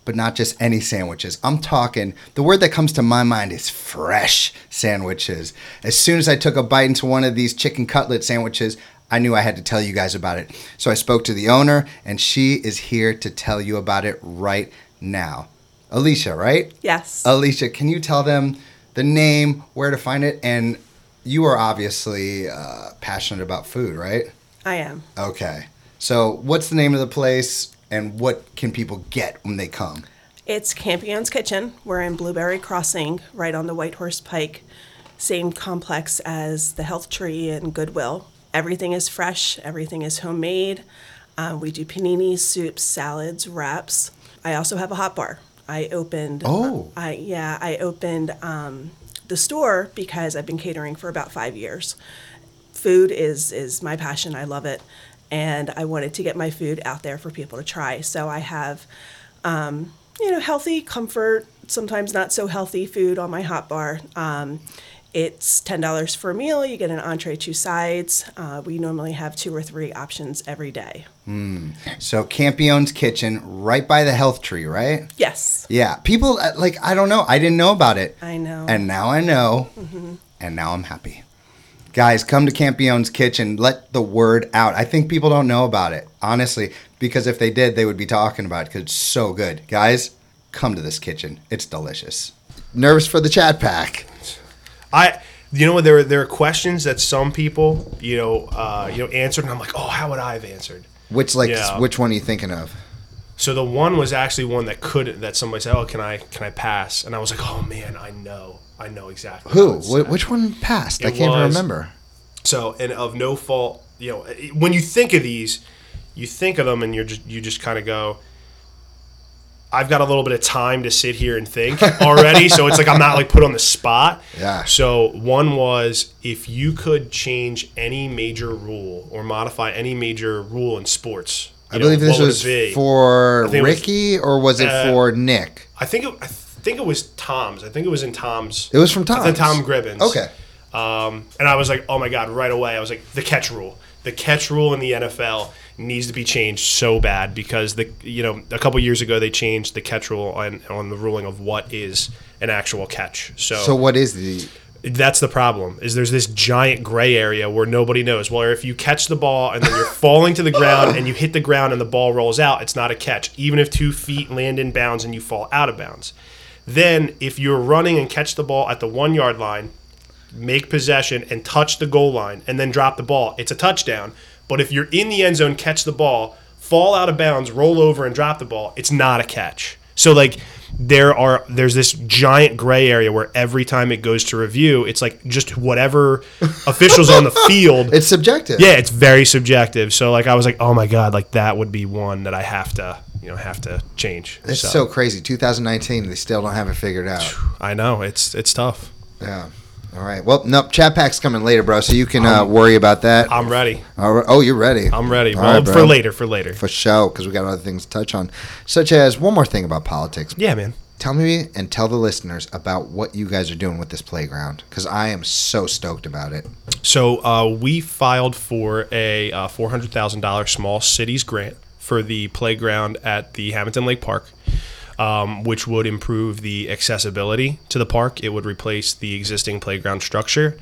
but not just any sandwiches. I'm talking, the word that comes to my mind is fresh sandwiches. As soon as I took a bite into one of these chicken cutlet sandwiches, I knew I had to tell you guys about it. So I spoke to the owner, and she is here to tell you about it right now. Alicia, right? Yes. Alicia, can you tell them the name, where to find it, and you are obviously uh, passionate about food, right? I am. Okay. So, what's the name of the place, and what can people get when they come? It's Campion's Kitchen. We're in Blueberry Crossing, right on the White Horse Pike. Same complex as the Health Tree and Goodwill. Everything is fresh, everything is homemade. Uh, we do paninis, soups, salads, wraps. I also have a hot bar. I opened. Oh. I yeah, I opened um, the store because I've been catering for about five years. Food is is my passion. I love it, and I wanted to get my food out there for people to try. So I have um, you know, healthy, comfort, sometimes not so healthy food on my hot bar. Um, it's ten dollars for a meal. You get an entree, two sides. Uh, we normally have two or three options every day. So, Campione's Kitchen, right by the health tree, right? Yes, Yeah. People, uh, like, I don't know. I didn't know about it. I know. And now I know. And now I'm happy. Guys, come to Campione's Kitchen. Let the word out. I think people don't know about it, honestly, because if they did, they would be talking about it because it's so good. Guys, come to this kitchen. It's delicious. Nervous for the chat pack. I you know what? There are there are questions that some people, you know, uh, you know, answered, and I'm like, oh, how would I have answered? Which like Yeah. which one are you thinking of? So the one was actually one that could that somebody said, oh, can I can I pass? And I was like, oh man, I know, I know exactly. Who? Wh- which one passed? I can't even remember. So and of no fault, you know, when you think of these, you think of them, and you're just you just kind of go. I've got a little bit of time to sit here and think already, so it's like I'm not like put on the spot. Yeah. So one was if you could change any major rule or modify any major rule in sports. I know, believe this was for it was- Ricky or was it Uh, for Nick? I think it, I think it was Tom's. I think it was in Tom's. It was from Tom's. Tom Gribbins. Okay. Um, and I was like, oh my god, right away. I was like, the catch rule. The catch rule in the NFL needs to be changed so bad because the you know a couple years ago they changed the catch rule on on the ruling of what is an actual catch. So, So what is the that's the problem is there's this giant gray area where nobody knows well if you catch the ball and then you're falling to the ground and you hit the ground and the ball rolls out it's not a catch even if two feet land in bounds and you fall out of bounds then if you're running and catch the ball at the one yard line make possession and touch the goal line and then drop the ball. It's a touchdown but if you're in the end zone catch the ball fall out of bounds roll over and drop the ball it's not a catch. So like there are there's this giant gray area where every time it goes to review it's like just whatever officials on the field It's subjective. yeah it's very subjective. So like i was like oh my god like that would be one that i have to you know have to change It's so. crazy. 2019, they still don't have it figured out. i know it's it's tough Yeah. All right. Well, nope. Chat pack's coming later, bro. So you can uh, worry about that. i'm ready right. Oh, you're ready. i'm ready well, right, for later for later For show, because we got other things to touch on, such as one more thing about politics. yeah man Tell me and tell the listeners about what you guys are doing with this playground, because I am so stoked about it. So uh, we filed for a uh, four hundred thousand dollars small cities grant for the playground at the Hammonton Lake Park, um, which would improve the accessibility to the park. It would replace the existing playground structure.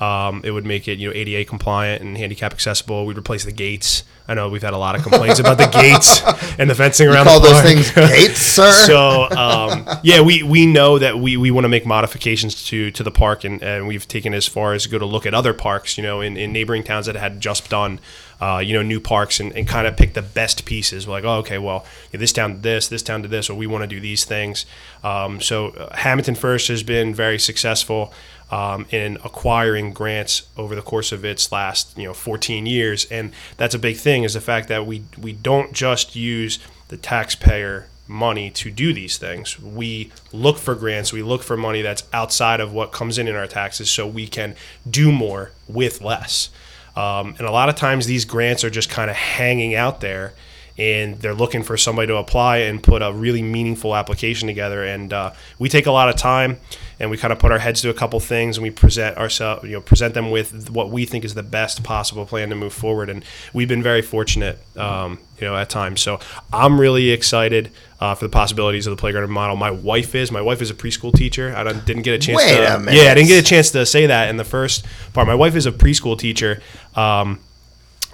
Um, it would make it you know ADA compliant and handicap accessible. We'd replace the gates. I know we've had a lot of complaints about the gates and the fencing around. Call the those things gates, sir. So um, yeah, we, we know that we, we want to make modifications to, to the park, and, and we've taken as far as go to look at other parks, you know, in, in neighboring towns that had just done, uh, you know, new parks, and, and kind of pick the best pieces. We're like, oh, okay, well, this town to this, this town to this, or we want to do these things. Um, so uh, Hammonton First has been very successful. Um, in acquiring grants over the course of its last, you know, 14 years, and that's a big thing. Is the fact that we we don't just use the taxpayer money to do these things. We look for grants, we look for money that's outside of what comes in in our taxes so we can do more with less. Um, and a lot of times these grants are just kind of hanging out there and they're looking for somebody to apply and put a really meaningful application together. And uh, we take a lot of time and we kind of put our heads to a couple things and we present ourselves, you know, present them with what we think is the best possible plan to move forward. And we've been very fortunate, um, you know, at times. So I'm really excited uh, for the possibilities of the playground model. My wife is. My wife is a preschool teacher. I didn't get a chance. Wait to, a minute. Yeah, I didn't get a chance to say that in the first part. My wife is a preschool teacher. Um,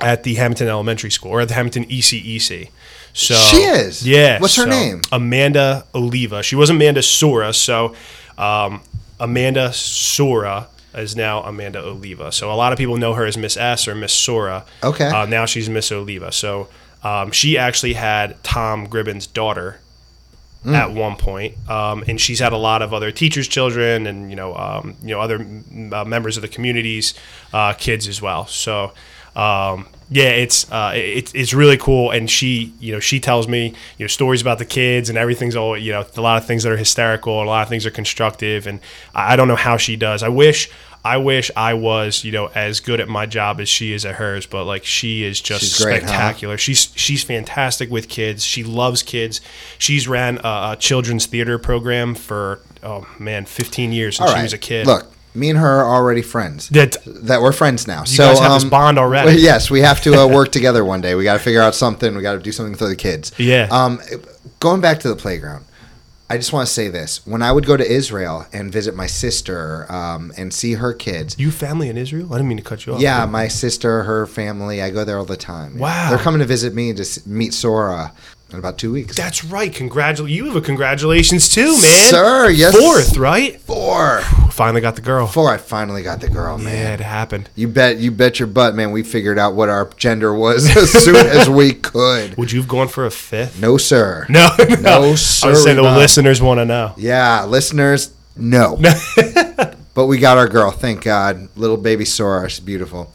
at the Hammonton Elementary School or at the Hammonton ECEC. So She is? Yeah. What's her so name? Amanda Oliva. She was Amanda Sora. So um, Amanda Sora is now Amanda Oliva. So a lot of people know her as Miss S or Miss Sora. Okay. Uh, now she's Miss Oliva. So um, she actually had Tom Gribbin's daughter Hmm. at one point, um, and she's had a lot of other teachers' children and you know um, you know other mm, uh, members of the community's uh, kids as well. So um, yeah, it's uh, it, it's really cool, and she you know she tells me you know stories about the kids and everything's all you know a lot of things that are hysterical and a lot of things are constructive, and I I don't know how she does. I wish. I wish I was, you know, as good at my job as she is at hers, but like she is just She's great, huh? spectacular. She's she's fantastic with kids. She loves kids. She's ran a, a children's theater program for oh man, 15 years since All she was a kid. Look, me and her are already friends. That- that we're friends now. you so guys have this um, bond already. well, yes, we have to uh, work together one day. We got to figure out something. We got to do something for the kids. Yeah. Um, going back to the playground, I just want to say this: when I would go to Israel and visit my sister um, and see her kids, You family in Israel? I didn't mean to cut you off. yeah, my sister, her family, I go there all the time. Wow. They're coming to visit me to meet Sora. In about two weeks. That's right. Congratulations. You have a congratulations too, man. Sir, yes. Fourth, right? Four. Finally got the girl. Four. I finally got the girl, man. Yeah, it happened. You bet. You bet your butt, man. We figured out what our gender was as soon as we could. Would you have gone for a fifth? No, sir. No, No, I sir, was saying the listeners want to know. Yeah, listeners, no. but we got our girl. Thank God. Little baby Sora. She's beautiful.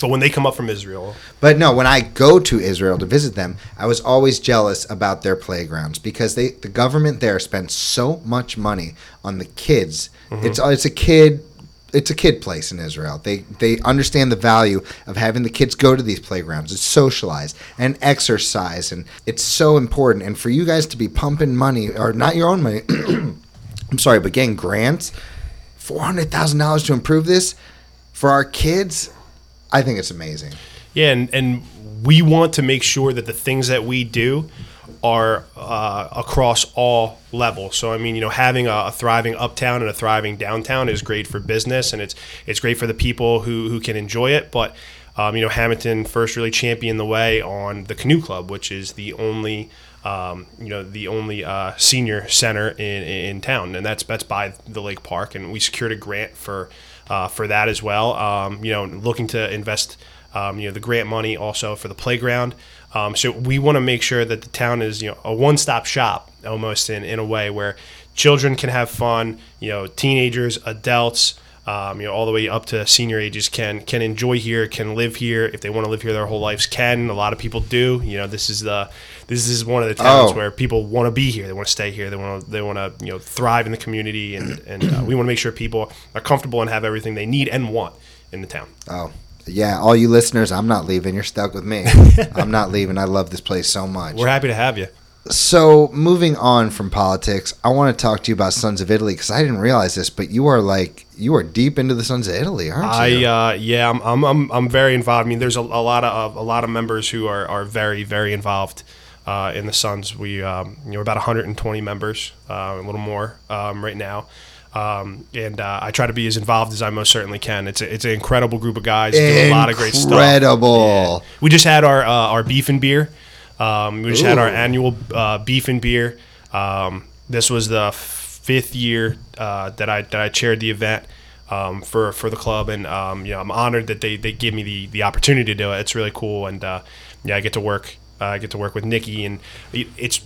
But when they come up from Israel, But no, when I go to Israel to visit them, I was always jealous about their playgrounds because they the government there spends so much money on the kids. Mm-hmm. It's uh, it's a kid it's a kid place in Israel. They they understand the value of having the kids go to these playgrounds. It's socialize and exercise and it's so important. And for you guys to be pumping money or not your own money, I'm sorry, but getting grants, four hundred thousand dollars to improve this for our kids, I think it's amazing. yeah, and and we want to make sure that the things that we do are uh, across all levels. So I mean, you know, having a, a thriving uptown and a thriving downtown is great for business, and it's it's great for the people who who can enjoy it. But um, you know, Hammonton first really championed the way on the canoe club, which is the only um, you know the only uh, senior center in, in town, and that's that's by the lake park, and we secured a grant for uh, for that as well. Um, you know, looking to invest um, you know the grant money also for the playground. Um, so we want to make sure that the town is you know a one-stop shop almost in, in a way where children can have fun. You know, teenagers, adults. Um, you know, all the way up to senior ages can can enjoy here, can live here if they want to live here their whole lives. Can a lot of people do? You know, this is the this is one of the towns Oh. where people want to be here. They want to stay here. They want to they want to you know thrive in the community, and and uh, we want to make sure people are comfortable and have everything they need and want in the town. Oh, yeah. All you listeners, I'm not leaving. You're stuck with me. I'm not leaving. I love this place so much. We're happy to have you. So, moving on from politics, I want to talk to you about Sons of Italy because I didn't realize this, but you are like, you are deep into the Sons of Italy, aren't I you? uh, yeah, I'm, I'm I'm I'm very involved. I mean, there's a, a lot of a lot of members who are, are very very involved uh, in the Sons. We um, you know about 120 members, uh, a little more um, right now. Um, and uh, I try to be as involved as I most certainly can. It's a, it's an incredible group of guys doing a lot of great stuff. Incredible. We just had our uh, our beef and beer. Um, we just had our annual uh, beef and beer. Um, this was the fifth year uh, that I that I chaired the event um, for for the club, and um, you know I'm honored that they, they give me the, the opportunity to do it. It's really cool, and uh, yeah, I get to work. Uh, I get to work with Nikki, and it- it's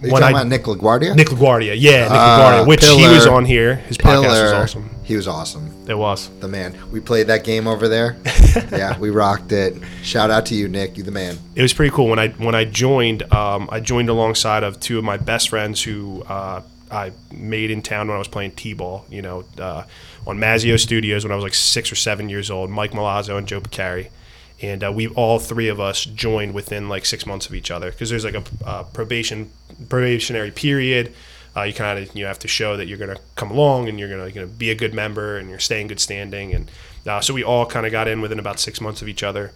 you when talking I about Nick LaGuardia? Nick LaGuardia, yeah, Nick Ah, LaGuardia, which he was on here. His podcast was awesome. He was awesome. It was. The man. We played that game over there. yeah, we rocked it. Shout out to you, Nick. You the man. it was pretty cool when I when I joined. Um, I joined alongside of two of my best friends who uh, I made in town when I was playing t-ball. You know, uh, on Mazio Studios when I was like six or seven years old. Mike Malazzo and Joe Picari. And uh, we all three of us joined within like six months of each other because there's like a uh, probation probationary period. Uh, you kind of you have to show that you're going to come along and you're going to be a good member and you're staying good standing. And uh, so we all kind of got in within about six months of each other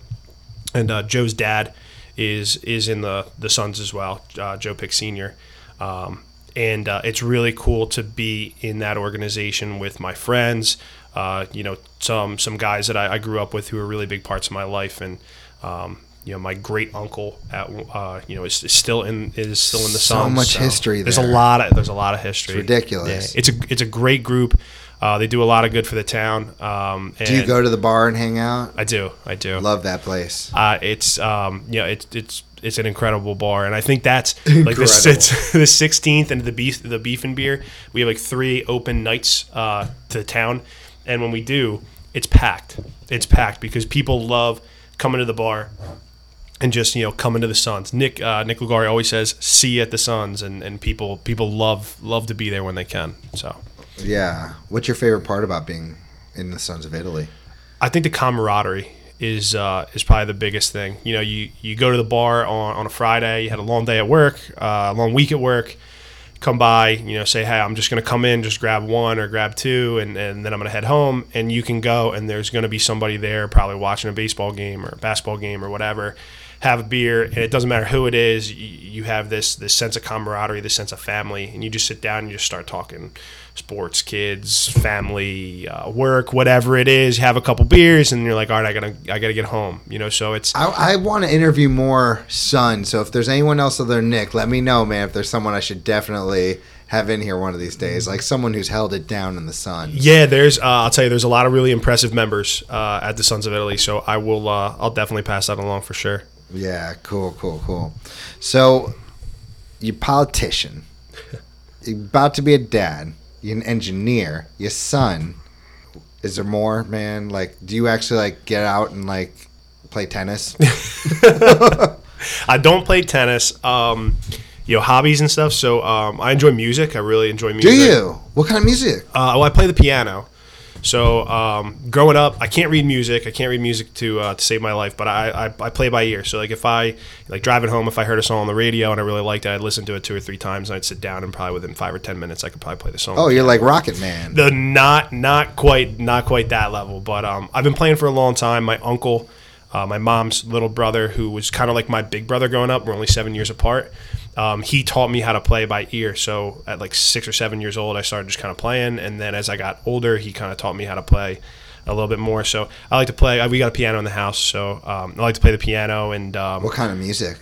and uh, Joe's dad is is in the the Sons as well, uh, Joe Pick Senior, um, and it's really cool to be in that organization with my friends. Uh, you know, some some guys that I, I grew up with who are really big parts of my life, and um, you know, my great uncle at uh, you know is, is still in is still in the So Sons. much history There. There's a lot of there's a lot of history. It's ridiculous. Yeah, it's a it's a great group. Uh, they do a lot of good for the town. Um, Do you go to the bar and hang out? I do. I do. Love that place. Uh, it's um, you know, it's it's it's an incredible bar, and I think that's like the the sixteenth and the beef the beef and beer. We have like three open nights uh, to the town, and when we do, it's packed. It's packed because people love coming to the bar and just you know coming to the Sons. Nick uh, Nick Lugari always says, "See you at the Sons," and, and people people love love to be there when they can. So Yeah. What's your favorite part about being in the Sons of Italy? I think the camaraderie is uh, is probably the biggest thing. You know, you, you go to the bar on, on a Friday, you had a long day at work, uh, a long week at work, come by, you know, say, hey, I'm just going to come in, just grab one or grab two, and, and then I'm going to head home. And you can go, and there's going to be somebody there probably watching a baseball game or a basketball game or whatever, have a beer, and it doesn't matter who it is. You, you have this this sense of camaraderie, this sense of family, and you just sit down and you just start talking sports, kids, family, uh, work, whatever it is. Have a couple beers, and you're like, all right, I gotta I gotta get home. You know, so it's I, I want to interview more sons. So if there's anyone else other than Nick, let me know, man. If there's someone I should definitely have in here one of these days, like someone who's held it down in the sun. Yeah, there's. Uh, I'll tell you, there's a lot of really impressive members uh, at the Sons of Italy. So I will. Uh, I'll definitely pass that along for sure. Yeah, cool, cool, cool. So, you're a politician, you're about to be a dad, you're an engineer, your son. Is there more, man? Like, do you actually like get out and like play tennis? I don't play tennis. Um, you know, hobbies and stuff. So um, I enjoy music. I really enjoy music. do you? What kind of music? Uh, well, I play the piano. So um, growing up, I can't read music. I can't read music to uh, to save my life, but I, I, I play by ear. So like if I like driving home, if I heard a song on the radio and I really liked it, I'd listen to it two or three times. and I'd sit down and probably within five or ten minutes, I could probably play the song. Oh, you're like Rocket Man. the not not quite not quite that level, but um, I've been playing for a long time. My uncle, uh, my mom's little brother, who was kind of like my big brother growing up. We're only seven years apart. Um, he taught me how to play by ear. So at like six or seven years old, I started just kind of playing, and then as I got older, he kind of taught me how to play a little bit more. So I like to play. uh, We got a piano in the house, so um, I like to play the piano and. Um, What kind of music?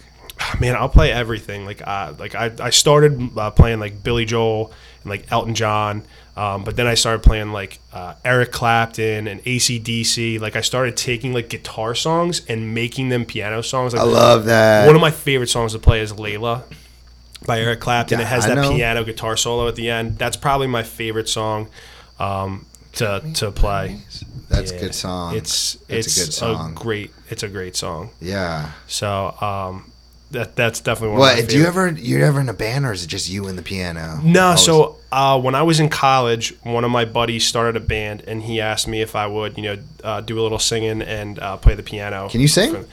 man, I'll play everything. Like, uh, like I, I started uh, playing like Billy Joel and like Elton John, um, but then I started playing like uh, Eric Clapton and ACDC. Like, I started taking like guitar songs and making them piano songs. Like, I love that. One of my favorite songs to play is Layla by Eric Clapton. Yeah, it has I that know. piano guitar solo at the end. That's probably my favorite song um, to to play. That's a good song. It's That's it's a good song. great. It's a great song. yeah. So um, that that's definitely one. of my What? Do you ever? You ever in a band, or is it just you and the piano? No, Always- so uh, when I was in college, one of my buddies started a band, and he asked me if I would, you know, uh, do a little singing and uh, play the piano. Can you sing?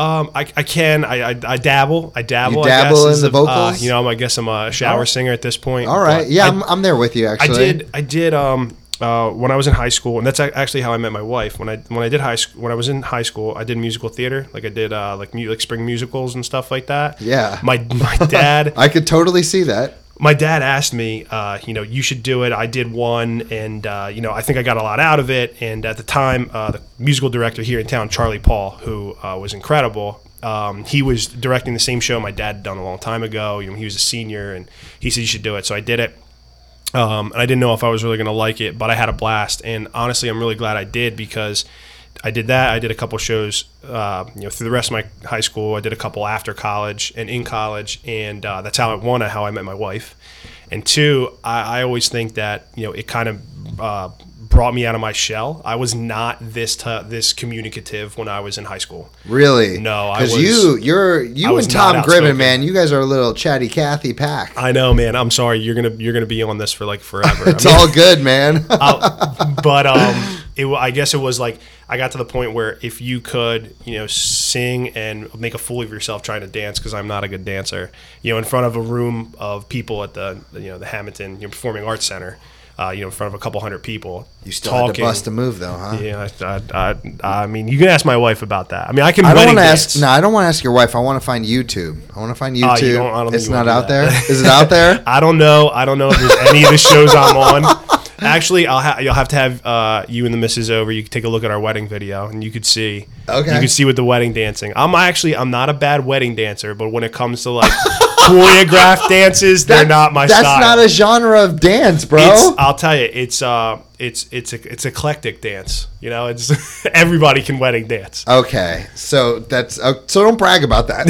Um, I, I can. I, I, I dabble. I dabble. You I dabble guess, in the Uh, vocals? you know, I guess I'm a shower Oh. singer at this point. All right. Yeah, I, I'm, I'm there with you. Actually, I did. I did. Um, uh, when I was in high school, and that's actually how I met my wife. When I when I did high school, when I was in high school, I did musical theater. Like I did uh, like mu- like spring musicals and stuff like that. Yeah. My my dad. I could totally see that. My dad asked me, uh, you know, you should do it. I did one, and uh, you know, I think I got a lot out of it. And at the time, uh, the musical director here in town, Charlie Paul, who uh, was incredible, um, he was directing the same show my dad had done a long time ago. You know, he was a senior, and he said you should do it. So I did it. Um, and I didn't know if I was really going to like it, but I had a blast. And honestly, I'm really glad I did because I did that. I did a couple shows, uh, you know, through the rest of my high school. I did a couple after college and in college, and uh, that's how I one how I met my wife, and two, I, I always think that you know it kind of uh, brought me out of my shell. I was not this t- this communicative when I was in high school. Really? No, I because was- you, you're you I and Tom. Gribbin, man. You guys are a little chatty Cathy pack. I know, man. I'm sorry. You're gonna you're gonna be on this for like forever. I It's mean- all good, man. but um, it, I guess it was like I got to the point where if you could, you know, sing and make a fool of yourself trying to dance because I'm not a good dancer, you know, in front of a room of people at the you know the Hammonton you know, Performing Arts Center, uh, you know, in front of a couple hundred people, you still had to bust a move, though, huh? Yeah, I, I, I, I mean, you can ask my wife about that. I mean, I can. I don't want to ask. No, I don't want to ask your wife. I want to find YouTube. I want to find you YouTube. I don't it's you not out there. that. Is it out there? I don't know. I don't know if there's any of the shows I'm on. Actually, I'll ha- you'll have to have uh, you and the missus over. You can take a look at our wedding video, and you could see. Okay. You can see with the wedding dancing. I'm actually I'm not a bad wedding dancer, but when it comes to like choreographed dances, they're That- not my That's style. not a genre of dance, bro. It's, I'll tell you, it's uh, it's it's a, it's eclectic dance. You know, it's everybody can wedding dance. Okay, so that's uh, so don't brag about that,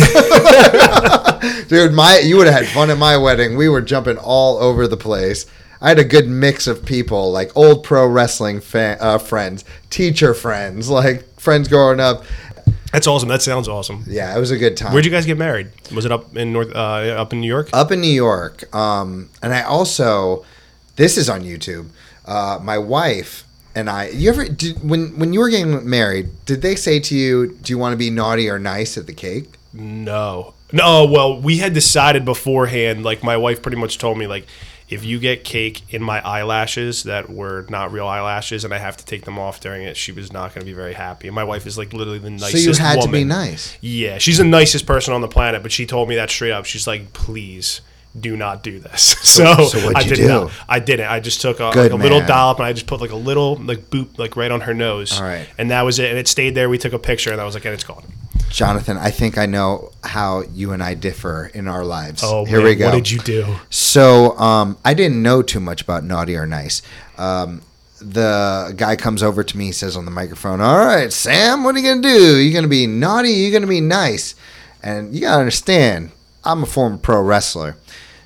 dude. My you would have had fun at my wedding. We were jumping all over the place. I had a good mix of people, like old pro wrestling fan, uh, friends, teacher friends, like friends growing up. That's awesome. That sounds awesome. Yeah, it was a good time. Where'd you guys get married? Was it up in North uh, up in New York? up in New York. Um, and I also, this is on YouTube. Uh, my wife and I. You ever did when when you were getting married? Did they say to you, "Do you want to be naughty or nice at the cake"? No. No, well, we had decided beforehand, like my wife pretty much told me like if you get cake in my eyelashes that were not real eyelashes and I have to take them off during it, she was not going to be very happy. And my wife is like literally the nicest. So you had to be nice. Yeah, she's the nicest person on the planet, but she told me that straight up. She's like, please do not do this. So, so I did do? not. I didn't. I just took a, like a little dollop and I just put like a little like boop like right on her nose. All right. And that was it. And it stayed there. We took a picture and I was like, and it's gone. Jonathan, I think I know how you and I differ in our lives. Oh, here man, we go. What did you do? So um, I didn't know too much about naughty or nice. Um, the guy comes over to me, he says on the microphone, "All right, Sam, what are you gonna do? You gonna be naughty? You gonna be nice?" And you gotta understand, I'm a former pro wrestler.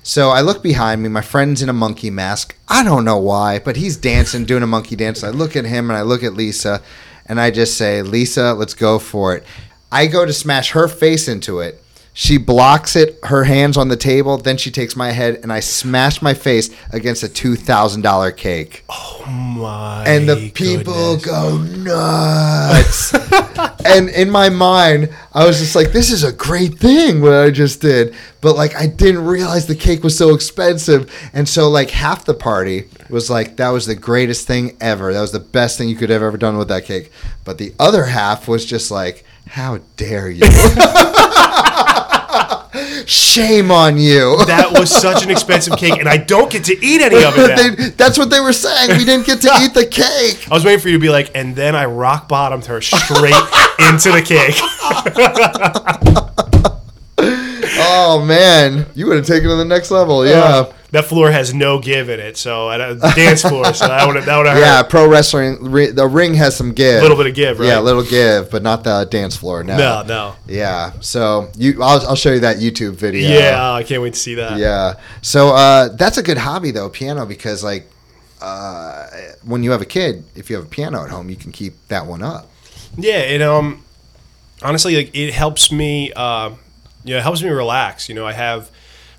So I look behind me. My friend's in a monkey mask. I don't know why, but he's dancing, doing a monkey dance. I look at him and I look at Lisa, and I just say, "Lisa, let's go for it." I go to smash her face into it. She blocks it, her hands on the table. Then she takes my head and I smash my face against a two thousand dollar cake. Oh my and the people goodness. go nuts. and in my mind, I was just like, "This is a great thing what I just did," but like I didn't realize the cake was so expensive, and so like half the party was like, "That was the greatest thing ever. That was the best thing you could have ever done with that cake," but the other half was just like, "How dare you!" Shame on you. That was such an expensive cake, and I don't get to eat any of it. They- that's what they were saying. We didn't get to eat the cake. I was waiting for you to be like, and then I rock bottomed her straight into the cake. Oh man, you would have taken it to the next level. Yeah, uh, that floor has no give in it, so a dance floor, so that would that would have yeah. Pro wrestling, the ring has some give, A little bit of give, right? Yeah, a little give, but not the dance floor. No, No, no. Yeah, so you, I'll, I'll show you that YouTube video. Yeah, I can't wait to see that. yeah. So uh, that's a good hobby though, piano, because like uh, when you have a kid, if you have a piano at home, you can keep that one up. Yeah, and um, honestly, like it helps me. Uh, you know, it helps me relax. You know, I have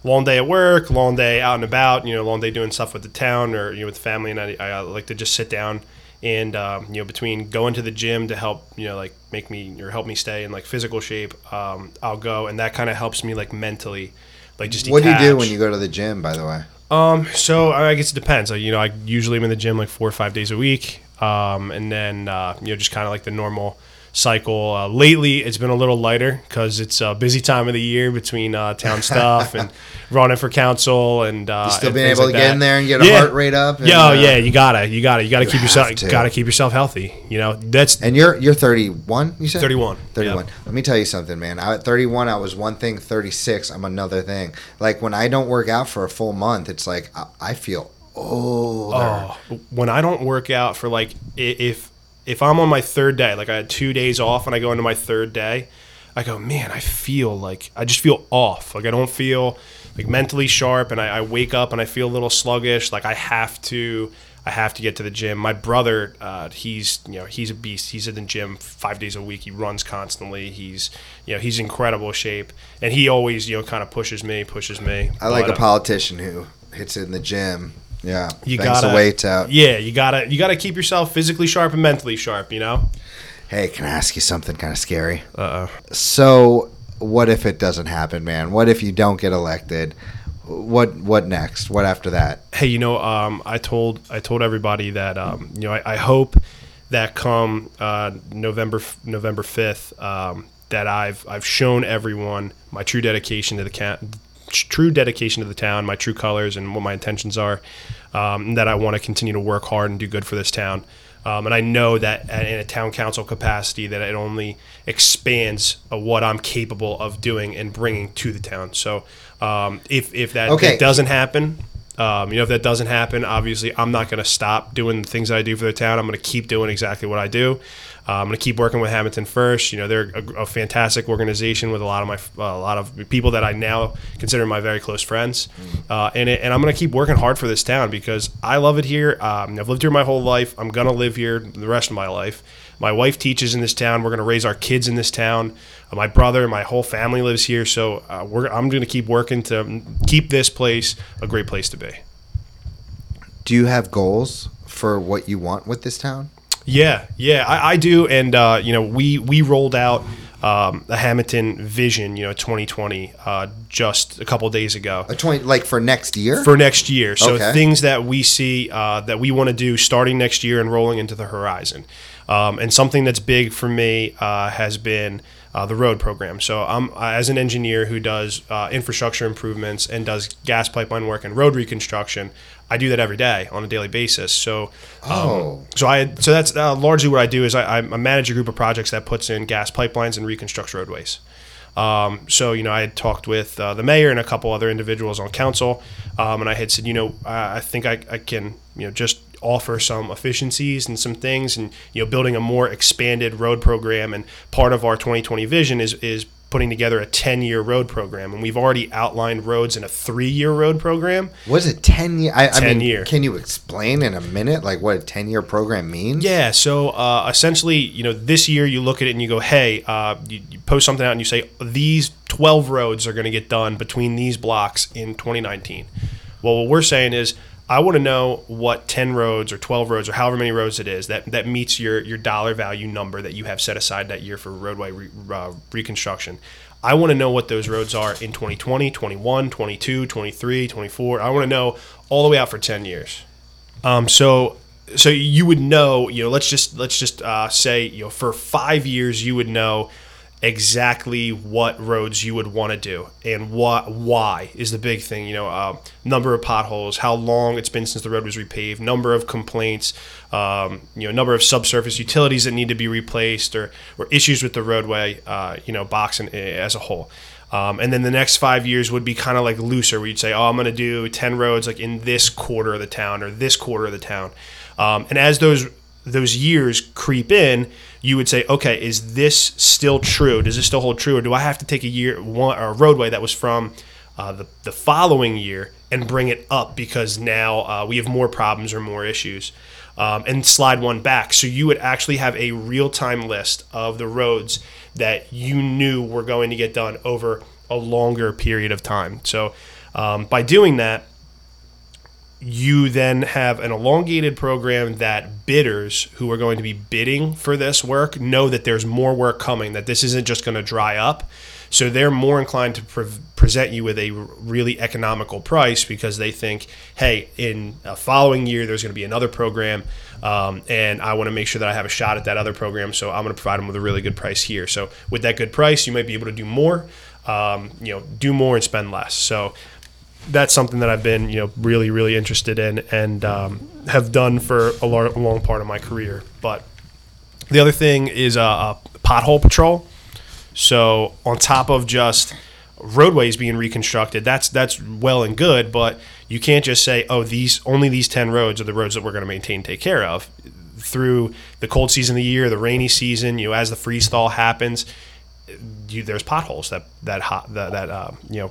long day at work, long day out and about. You know, long day doing stuff with the town or you know with the family, and I, I like to just sit down and um, you know between going to the gym to help you know like make me or help me stay in like physical shape. Um, I'll go, and that kind of helps me like mentally. Like just What do you do when you go to the gym? By the way, Um, so I guess it depends. Like, you know, I usually am in the gym like four or five days a week. Um, and then, uh, you know, just kind of like the normal cycle. Uh, lately, it's been a little lighter because it's a busy time of the year between uh, town stuff and running for council and uh, you still being able like to get that. in there and get a heart rate up. and, Yeah, oh, uh, yeah, you gotta, you gotta, you gotta You keep yourself, to. gotta keep yourself healthy. You know, that's And you're you're 31. You said 31. 31. yeah. Let me tell you something, man. I, at 31, I was one thing. 36, I'm another thing. Like when I don't work out for a full month, it's like I, I feel older. Oh, when I don't work out for like if if I'm on my third day, like I had two days off and I go into my third day, I go, man, I feel like I just feel off. Like I don't feel like mentally sharp, and I, I wake up and I feel a little sluggish. Like I have to. I have to get to the gym. My brother, uh, he's you know he's a beast. He's in the gym five days a week. He runs constantly. He's you know he's incredible shape, and he always you know kind of pushes me, pushes me. I like But, a uh, politician who hits it in the gym. Yeah, you gotta weights out. Yeah, you gotta you gotta keep yourself physically sharp and mentally sharp. You know. Hey, can I ask you something kind of scary? Uh oh. So, what if it doesn't happen, man? What if you don't get elected? What what next? What after that? Hey, you know, um, I told I told everybody that um, you know I, I hope that come uh, November November fifth um, that I've I've shown everyone my true dedication to the ca- true dedication to the town, my true colors, and what my intentions are. Um, and that I want to continue to work hard and do good for this town. Um, and I know that in a town council capacity, that it only expands uh, what I'm capable of doing and bringing to the town. So um, if if that, Okay. doesn't happen, um, you know, if that doesn't happen, obviously I'm not going to stop doing the things that I do for the town. I'm going to keep doing exactly what I do. I'm going to keep working with Hammonton First. You know, they're a, a fantastic organization with a lot of my a lot of people that I now consider my very close friends. Uh, and it, and I'm going to keep working hard for this town because I love it here. Um, I've lived here my whole life. I'm going to live here the rest of my life. My wife teaches in this town. We're going to raise our kids in this town. Uh, my brother, my whole family lives here. So uh, I'm going to keep working to keep this place a great place to be. Do you have goals for what you want with this town? Yeah, yeah, I, I do, and uh, you know, we we rolled out um, the Hammonton Vision, you know, 2020, uh, just a couple days ago A twenty like for next year. for next year. So Okay. things that we see uh, that we want to do starting next year and rolling into the horizon. Um, and something that's big for me uh, has been uh, the road program. So I'm uh, as an engineer who does uh, infrastructure improvements and does gas pipeline work and road reconstruction. I do that every day on a daily basis. So, um, Oh. so I so that's uh, largely what I do is I, I manage a group of projects that puts in gas pipelines and reconstructs roadways. Um, so you know, I had talked with uh, the mayor and a couple other individuals on council, um, and I had said, you know, I, I think I, I can, you know, just offer some efficiencies and some things, and you know, building a more expanded road program. And part of our 2020 vision is is putting together a 10 year road program, and we've already outlined roads in a three year road program. Was it ten year? I, I 10 mean, year. Can you explain in a minute like what a ten year program means? Yeah. So uh, essentially, you know, this year you look at it and you go, hey, uh, you, you post something out and you say these 12 roads are going to get done between these blocks in 2019. Well, what we're saying is. I want to know what 10 roads or 12 roads or however many roads it is that, that meets your, your dollar value number that you have set aside that year for roadway re, uh, reconstruction. I want to know what those roads are in 2020, 21, 22, 23, 24. I want to know all the way out for 10 years. Um, so so you would know, you know, let's just let's just uh, say, you know, for five years you would know exactly what roads you would want to do and what why is the big thing. You know, uh, number of potholes, how long it's been since the road was repaved, number of complaints, um, you know, number of subsurface utilities that need to be replaced, or or issues with the roadway, uh, you know, box and, as a whole. Um, and then the next five years would be kind of like looser, where you'd say, "Oh, I'm going to do ten roads like in this quarter of the town or this quarter of the town." Um, and as those those years creep in, you would say, "Okay, is this still true? Does this still hold true, or do I have to take a year one or a roadway that was from uh, the the following year and bring it up because now uh, we have more problems or more issues?" Um, and slide one back. So you would actually have a real time list of the roads that you knew were going to get done over a longer period of time. So um, by doing that, you then have an elongated program that bidders who are going to be bidding for this work know that there's more work coming, that this isn't just going to dry up. So they're more inclined to pre- present you with a really economical price because they think, hey, in a following year, there's going to be another program, um, and I want to make sure that I have a shot at that other program. So I'm going to provide them with a really good price here. So with that good price, you might be able to do more, um, you know, do more and spend less. So that's something that I've been, you know, really, really interested in and um, have done for a long, long part of my career. But the other thing is uh, uh, pothole patrol. So on top of just roadways being reconstructed, that's that's well and good, but you can't just say, oh, these only these ten roads are the roads that we're going to maintain, and take care of. Through the cold season of the year, the rainy season, you know, as the freeze thaw happens, you, there's potholes that that hot that, that uh, you know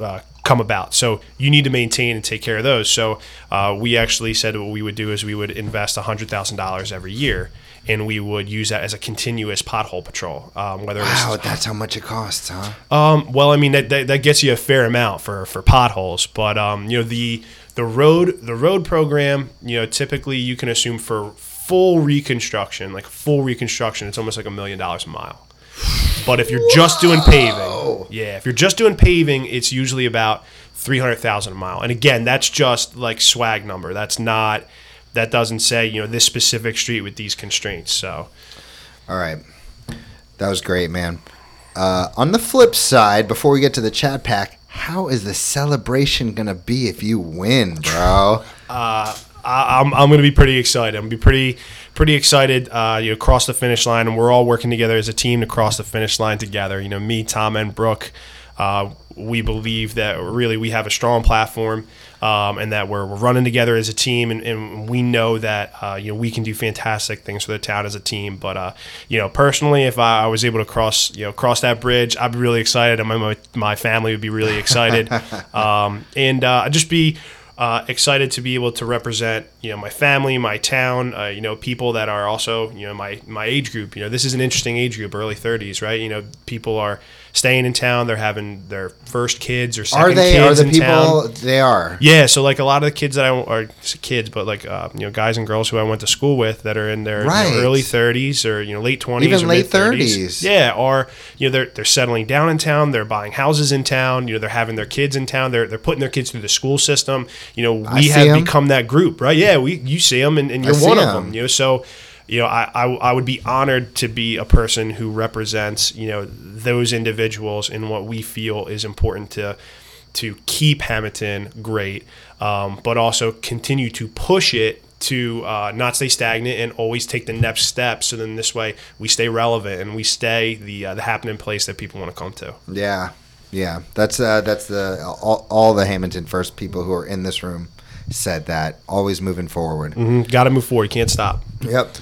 uh, come about. So you need to maintain and take care of those. So uh, we actually said what we would do is we would invest hundred thousand dollars every year, and we would use that as a continuous pothole patrol. Um, whether Wow, it's that's how much it costs, huh? um, well, I mean that, that that gets you a fair amount for for potholes, but um, you know the the road the road program, you know, typically you can assume for full reconstruction, like full reconstruction, it's almost like a million dollars a mile. But if you're just doing paving, yeah, if you're just doing paving, it's usually about three hundred thousand a mile. And again, that's just like swag number. That's not. That doesn't say you know this specific street with these constraints. So All right. That was great, man. Uh, on the flip side, before we get to the chat pack, how is the celebration going to be if you win, bro? I, I'm, I'm going to be pretty excited. I'm going to be pretty pretty excited. Uh, you know, cross the finish line, and we're all working together as a team to cross the finish line together. You know, me, Tom, and Brooke. Uh, we believe that really we have a strong platform, um, and that we're, we're running together as a team, and, and we know that uh, you know we can do fantastic things for the town as a team. But uh, you know, personally, if I, I was able to cross you know cross that bridge, I'd be really excited, and my my, my family would be really excited, um, and uh, I'd just be uh, excited to be able to represent you know my family, my town, uh, you know people that are also you know my my age group. You know this is an interesting age group, early 30s, right? You know people are staying in town, they're having their first kids or second Are they? kids Are the in people? town. They are. Yeah, so like a lot of the kids that I are kids, but like uh, you know guys and girls who I went to school with that are in their you know, early 30s or you know late 20s, Even or late mid-30s. Yeah, or you know they're they're settling down in town, they're buying houses in town, you know they're having their kids in town, they're they're putting their kids through the school system. You know we have have 'em. become that group, right? Yeah, we you see them and, and you're one of 'em. them. You know, so you know I, I I would be honored to be a person who represents you know those individuals in what we feel is important to to keep Hammonton great, um, but also continue to push it to uh, not stay stagnant and always take the next step. So then this way we stay relevant and we stay the uh, the happening place that people want to come to. Yeah, yeah. That's uh, that's the all, all the Hammonton First people who are in this room said that. Always moving forward. Mm-hmm. Got to move forward. You can't stop. Yep.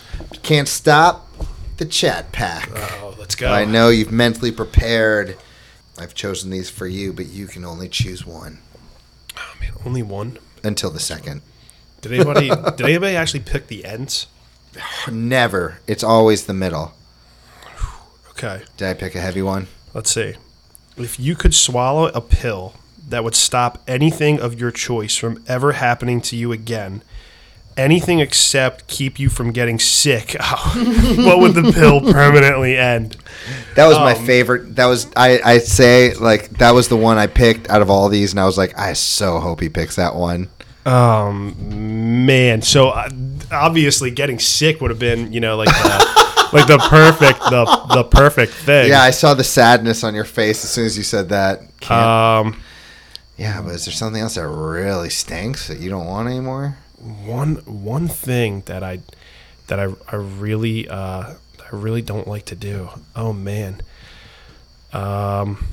Can't stop the chat pack. Oh, let's go. I know you've mentally prepared. I've chosen these for you, but you can only choose one Oh, man, only one. until the second. Did anybody did anybody actually pick the ends? Never. It's always the middle. Okay. Did I pick a heavy one? Let's see. If you could swallow a pill that would stop anything of your choice from ever happening to you again, anything except keep you from getting sick, what would the pill permanently end? That was my Um, favorite. That was I. I say like that was the one I picked out of all these, and I was like, I so hope he picks that one. Um, man, so uh, obviously getting sick would have been, you know, like the, like the perfect the the perfect thing. Yeah, I saw the sadness on your face as soon as you said that. Can't- Um, yeah, but is there something else that really stinks that you don't want anymore? one one thing that I that I I really uh I really don't like to do. Oh man. Um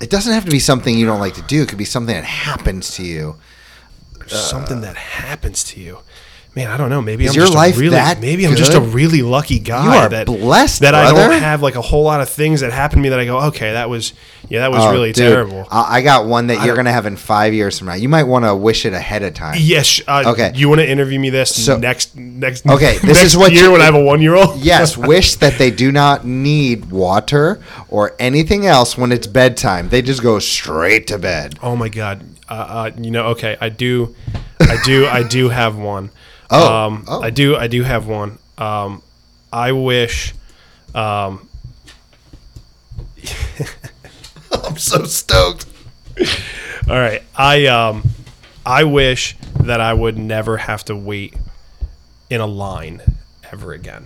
It doesn't have to be something you don't like to do. It could be something that happens to you. something that happens to you. Man, I don't know. Maybe Is I'm your just life a really that maybe I'm just a really lucky guy You are that blessed, that I don't have like a whole lot of things that happen to me that I go, okay, that was yeah, that was Oh, really dude, terrible. I I got one that you're gonna have in five years from now. You might want to wish it ahead of time. Yes. Uh, Okay. You want to interview me this So- next next Okay, this next is what year you- when I have a one year old. Yes, wish that they do not need water or anything else when it's bedtime. They just go straight to bed. Oh my god. Uh, uh, you know, okay, I do, I do, I do have one. Oh, um, oh. I do, I do have one. Um, I wish. Um, I'm so stoked. all right, I um, I wish that I would never have to wait in a line ever again.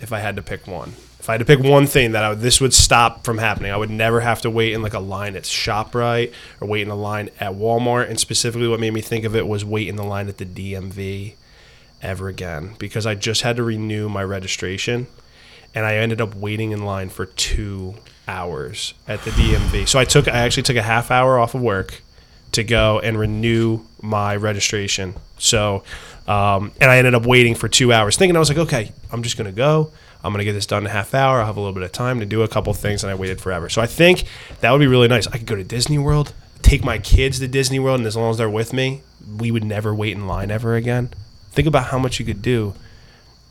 If I had to pick one, if I had to pick one thing that I would, this would stop from happening, I would never have to wait in like a line at Shoprite or wait in a line at Walmart. And specifically, what made me think of it was wait in the line at the DMV ever again because I just had to renew my registration and I ended up waiting in line for two hours at the DMV. So I took I actually took a half hour off of work to go and renew my registration. So um, and I ended up waiting for two hours, thinking I was like, okay, I'm just gonna go. I'm gonna get this done in a half hour. I'll have a little bit of time to do a couple things, and I waited forever. So I think that would be really nice. I could go to Disney World, take my kids to Disney World, and as long as they're with me, we would never wait in line ever again. Think about how much you could do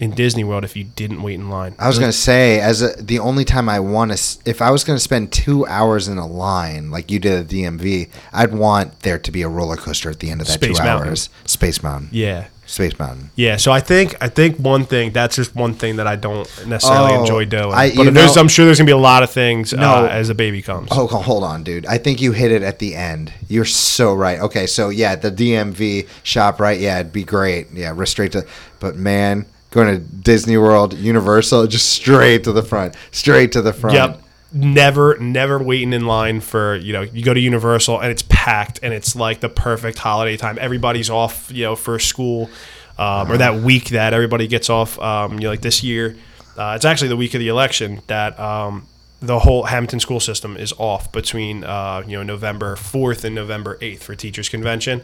in Disney World if you didn't wait in line. I was gonna say, as a, the only time I want to, if I was gonna spend two hours in a line like you did at DMV, I'd want there to be a roller coaster at the end of that Space two Mountain. hours. Space Mountain. Yeah. Space Mountain. Yeah, so I think I think one thing that's just one thing that I don't necessarily Oh, enjoy doing. I- you but there's, know- I'm sure there's gonna be a lot of things No. uh, as a baby comes. Oh, ho- hold on, dude. I think you hit it at the end. You're so right. Okay, so yeah, the DMV shop, right? Yeah, it'd be great. Yeah, we're straight to. But man, going to Disney World, Universal, just straight to the front, straight to the front. Yep. Never, never waiting in line for you know. You go to Universal and it's packed and it's like the perfect holiday time. Everybody's off, you know, for school, um, or that week that everybody gets off. Um, you know, like this year, uh, it's actually the week of the election that um, the whole Hammonton school system is off between uh, you know November fourth and November eighth for teachers convention.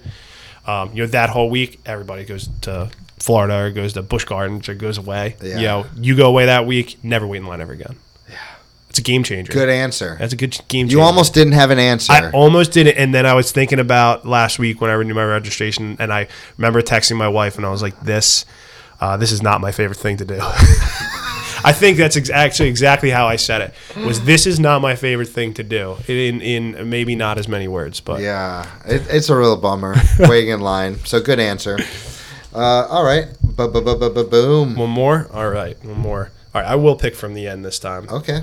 Um, you know that whole week, everybody goes to Florida or goes to Busch Gardens or goes away. Yeah. You know, you go away that week, never wait in line ever again. Yeah. It's a game changer. Good answer. That's a good game changer. You almost didn't have an answer. I almost did it, and then I was thinking about last week when I renewed my registration, and I remember texting my wife, and I was like, "This, uh, this is not my favorite thing to do." I think that's ex- actually exactly how I said it. Was this is not my favorite thing to do in in maybe not as many words, but yeah, it, it's a real bummer waiting in line. So good answer. Uh, all right, boom. one more. All right, one more. All right, I will pick from the end this time. Okay.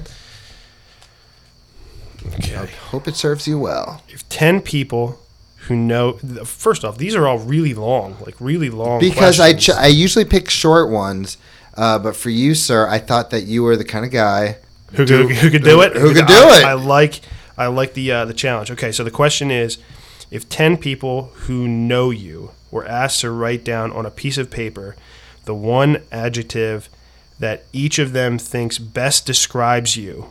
Okay. Hope it serves you well. If ten people who know, first off, these are all really long, like really long. Because I ch- I usually pick short ones, uh, but for you, sir, I thought that you were the kind of guy. who, who, who could do it? Who could do I- it? I like I like the uh, the challenge. Okay, so the question is, if ten people who know you were asked to write down on a piece of paper the one adjective that each of them thinks best describes you,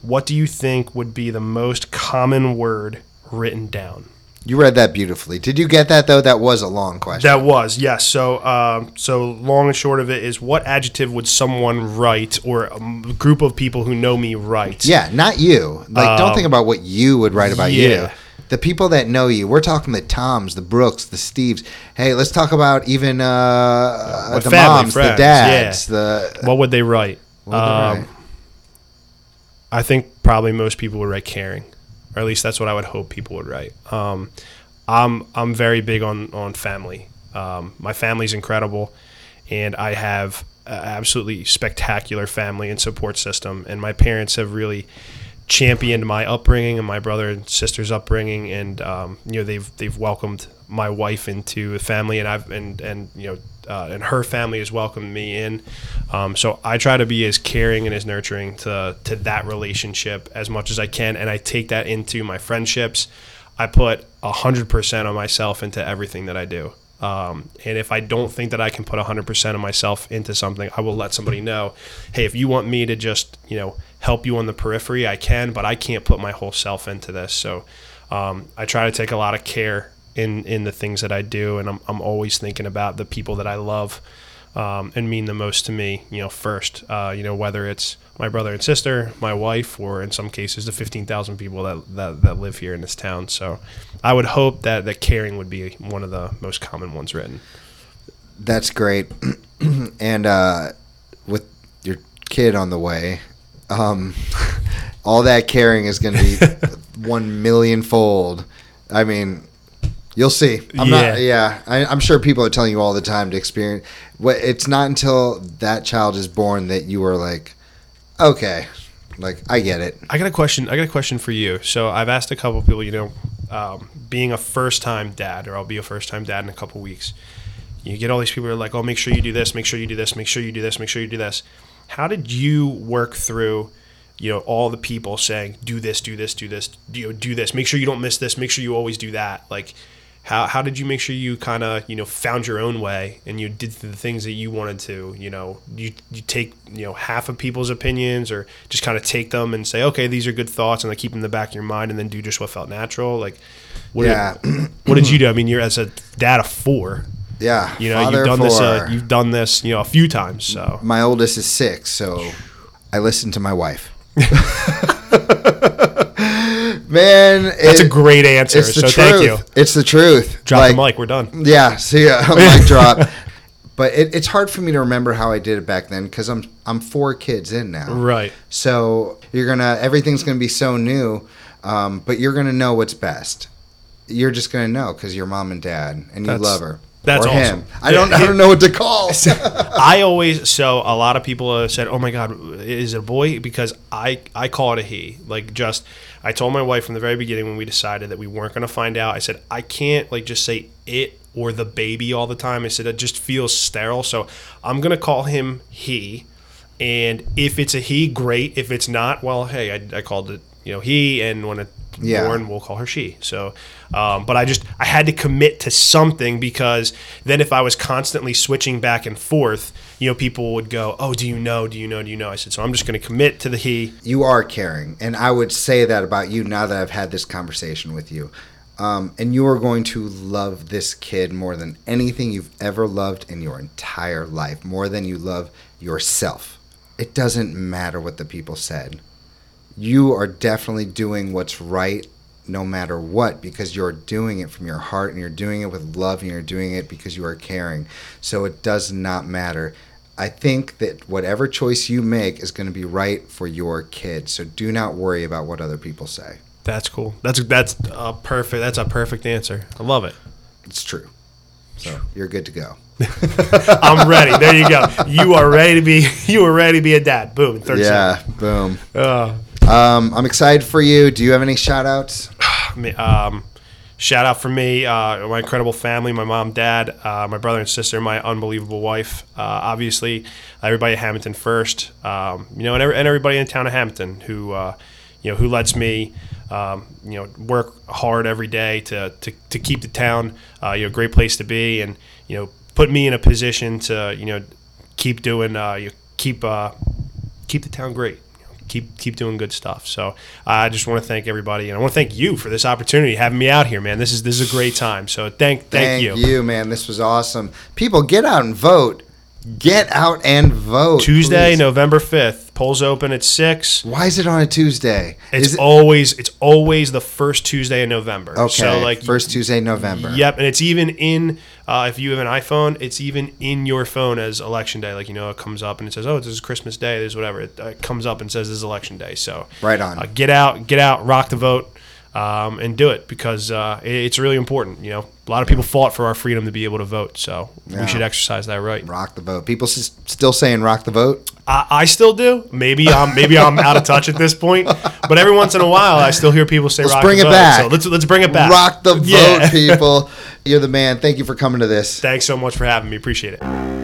what do you think would be the most common word written down? You read that beautifully. Did you get that though? That was a long question. That was yes. So, um, so long and short of it is, what adjective would someone write, or a group of people who know me write? yeah, not you. Like, don't think about what you would write about you. Yeah. The people that know you. We're talking the Toms, the Brooks, the Steves. Hey, let's talk about even uh, the moms, friends, the dads, the. What would they write? Would they Um, write? I think probably most people would write caring, or at least that's what I would hope people would write. Um, I'm I'm very big on on family. Um, my family's incredible, and I have an absolutely spectacular family and support system. And my parents have really championed my upbringing and my brother and sister's upbringing, and um, you know they've they've welcomed my wife into the family, and I've and and you know uh, and her family has welcomed me in. Um, so I try to be as caring and as nurturing to to that relationship as much as I can, and I take that into my friendships. I put hundred percent of myself into everything that I do. Um, and if I don't think that I can put 100% of myself into something, I will let somebody know, hey, if you want me to just, you know, help you on the periphery, I can, but I can't put my whole self into this. So um, I try to take a lot of care in, in the things that I do. And I'm, I'm always thinking about the people that I love um, and mean the most to me, you know, first, uh, you know, whether it's my brother and sister, my wife, or in some cases, the 15,000 people that, that, that live here in this town. So I would hope that, that caring would be one of the most common ones written. That's great. and uh, with your kid on the way, um, all that caring is going to be one million fold. I mean, you'll see. I'm Yeah. not. Yeah, I, I'm sure people are telling you all the time to experience. What it's not until that child is born that you are like, okay, like I get it. I got a question. I got a question for you. So I've asked a couple people, you know, um, being a first time dad, or I'll be a first time dad in a couple weeks. You get all these people who are like, "Oh, make sure you do this. Make sure you do this. Make sure you do this. Make sure you do this." How did you work through, you know, all the people saying, "Do this, do this, do this, you know, do this. Make sure you don't miss this. Make sure you always do that." Like, how how did you make sure you kind of you know found your own way and you did the things that you wanted to? You know, you you take you know half of people's opinions or just kind of take them and say, "Okay, these are good thoughts," and then keep them in the back of your mind, and then do just what felt natural. Like, what Yeah. did, what did you do? I mean, you're as a dad of four. Yeah, You know, you've done this. Uh, you've done this. You know, a few times. So my oldest is six, so I listen to my wife. Man, that's it- a great answer. It's the so truth. thank you. It's the truth. Drop Like, the mic. We're done. Yeah, see ya. mic drop. But it, it's hard for me to remember how I did it back then because I'm I'm four kids in now. Right. So you're gonna everything's gonna be so new, um, but you're gonna know what's best. You're just gonna know because you're mom and dad and you That's- love her. That's or awesome. him. I don't I don't know what to call. I always so a lot of people have said, "Oh my God, is it a boy?" Because I I call it a he. Like just I told my wife from the very beginning when we decided that we weren't going to find out. I said I can't like just say it or the baby all the time. I said it just feels sterile. So I'm going to call him he. And if it's a he, great. If it's not, well, hey, I, I called it, you know, he, and when it's Yeah. born, we'll call her she. So, um, but I just I had to commit to something because then if I was constantly switching back and forth, you know, people would go, "Oh, do you know? Do you know? Do you know?" I said, "So I'm just going to commit to the he." you are caring, and I would say that about you now that I've had this conversation with you. Um, and you are going to love this kid more than anything you've ever loved in your entire life, more than you love yourself. It doesn't matter what the people said. You are definitely doing what's right no matter what because you're doing it from your heart and you're doing it with love and you're doing it because you are caring. So it does not matter. I think that whatever choice you make is going to be right for your kid. So do not worry about what other people say. That's cool. That's that's a perfect. That's a perfect answer. I love it. It's true. So you're good to go. I'm ready. There you go. You are ready to be. You are ready to be a dad. Boom. 30 Yeah, boom. Uh, Um, I'm excited for you. Do you have any shout outs? um, shout out for me, uh, my incredible family, my mom, dad, uh, my brother and sister, my unbelievable wife. Uh, obviously, everybody at Hammonton First. Um, you know, and, every, and everybody in the town of Hammonton who, uh, you know, who lets me, um, you know, work hard every day to to, to keep the town, uh, you know, a great place to be, and you know, put me in a position to, you know, keep doing, uh, you keep keep the town great. Keep keep doing good stuff. So uh, I just want to thank everybody, and I want to thank you for this opportunity, having me out here, man. This is this is a great time. So thank thank, you you. man. This was awesome. People, get out and vote. Get out and vote. Tuesday, please. November fifth, polls open at six. Why is it on a Tuesday? It's it, always it's always the first Tuesday in November. okay. So like first Tuesday, in November. Yep, and it's even in uh, if you have an iPhone, it's even in your phone as election day. Like you know, it comes up and it says, "Oh, this is Christmas Day." This is whatever. It, uh, it comes up and says, "This is election day." So Right on. Uh, get out, get out, rock the vote, um, and do it because uh, it, it's really important. You know, a lot of people fought for our freedom to be able to vote, so Yeah. we should exercise that right. Rock the vote. People s- still saying rock the vote. I, I still do. Maybe I'm maybe I'm out of touch at this point, but every once in a while, I still hear people say, Let's "Rock bring the it vote." back. So let's let's bring it back. Rock the vote, Yeah. people. You're the man. Thank you for coming to this. Thanks so much for having me. Appreciate it.